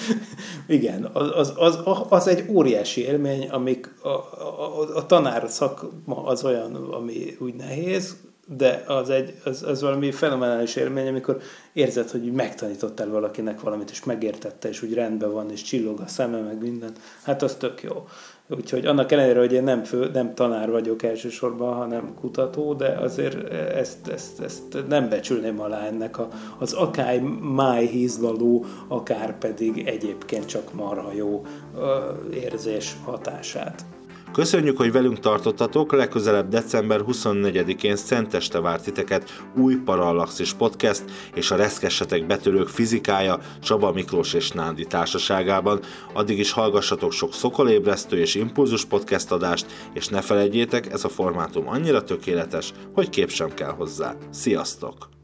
<laughs> igen, az, az, az, az egy óriási élmény, amik a, a, a tanár szakma az olyan, ami úgy nehéz, de az, egy, az, az valami fenomenális élmény, amikor érzed, hogy megtanítottál valakinek valamit, és megértette, és úgy rendben van, és csillog a szeme, meg minden. Hát az tök jó. Úgyhogy annak ellenére, hogy én nem, fő, nem tanár vagyok elsősorban, hanem kutató, de azért ezt, ezt, ezt nem becsülném alá ennek a, az akár máj hízlaló, akár pedig egyébként csak marha jó érzés hatását. Köszönjük, hogy velünk tartottatok, legközelebb december 24-én Szenteste vár titeket új Parallaxis Podcast és a Reszkessetek betörők fizikája Csaba Miklós és Nándi társaságában. Addig is hallgassatok sok szokolébresztő és impulzus podcast adást, és ne felejtjétek, ez a formátum annyira tökéletes, hogy kép sem kell hozzá. Sziasztok!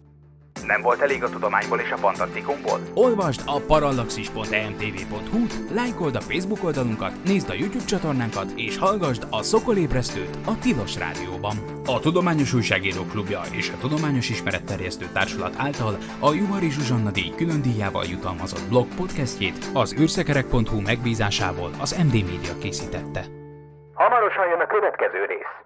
Nem volt elég a tudományból és a fantasztikumból? Olvasd a parallaxis.emtv.hu, lájkold a Facebook oldalunkat, nézd a YouTube csatornánkat, és hallgassd a Szokolébresztőt a Tilos Rádióban. A Tudományos Újságírók Klubja és a Tudományos Ismeretterjesztő Társulat által a Juhari Zsuzsanna díj külön díjával jutalmazott blog podcastjét az űrszekerek.hu megbízásából az MD Media készítette. Hamarosan jön a következő rész.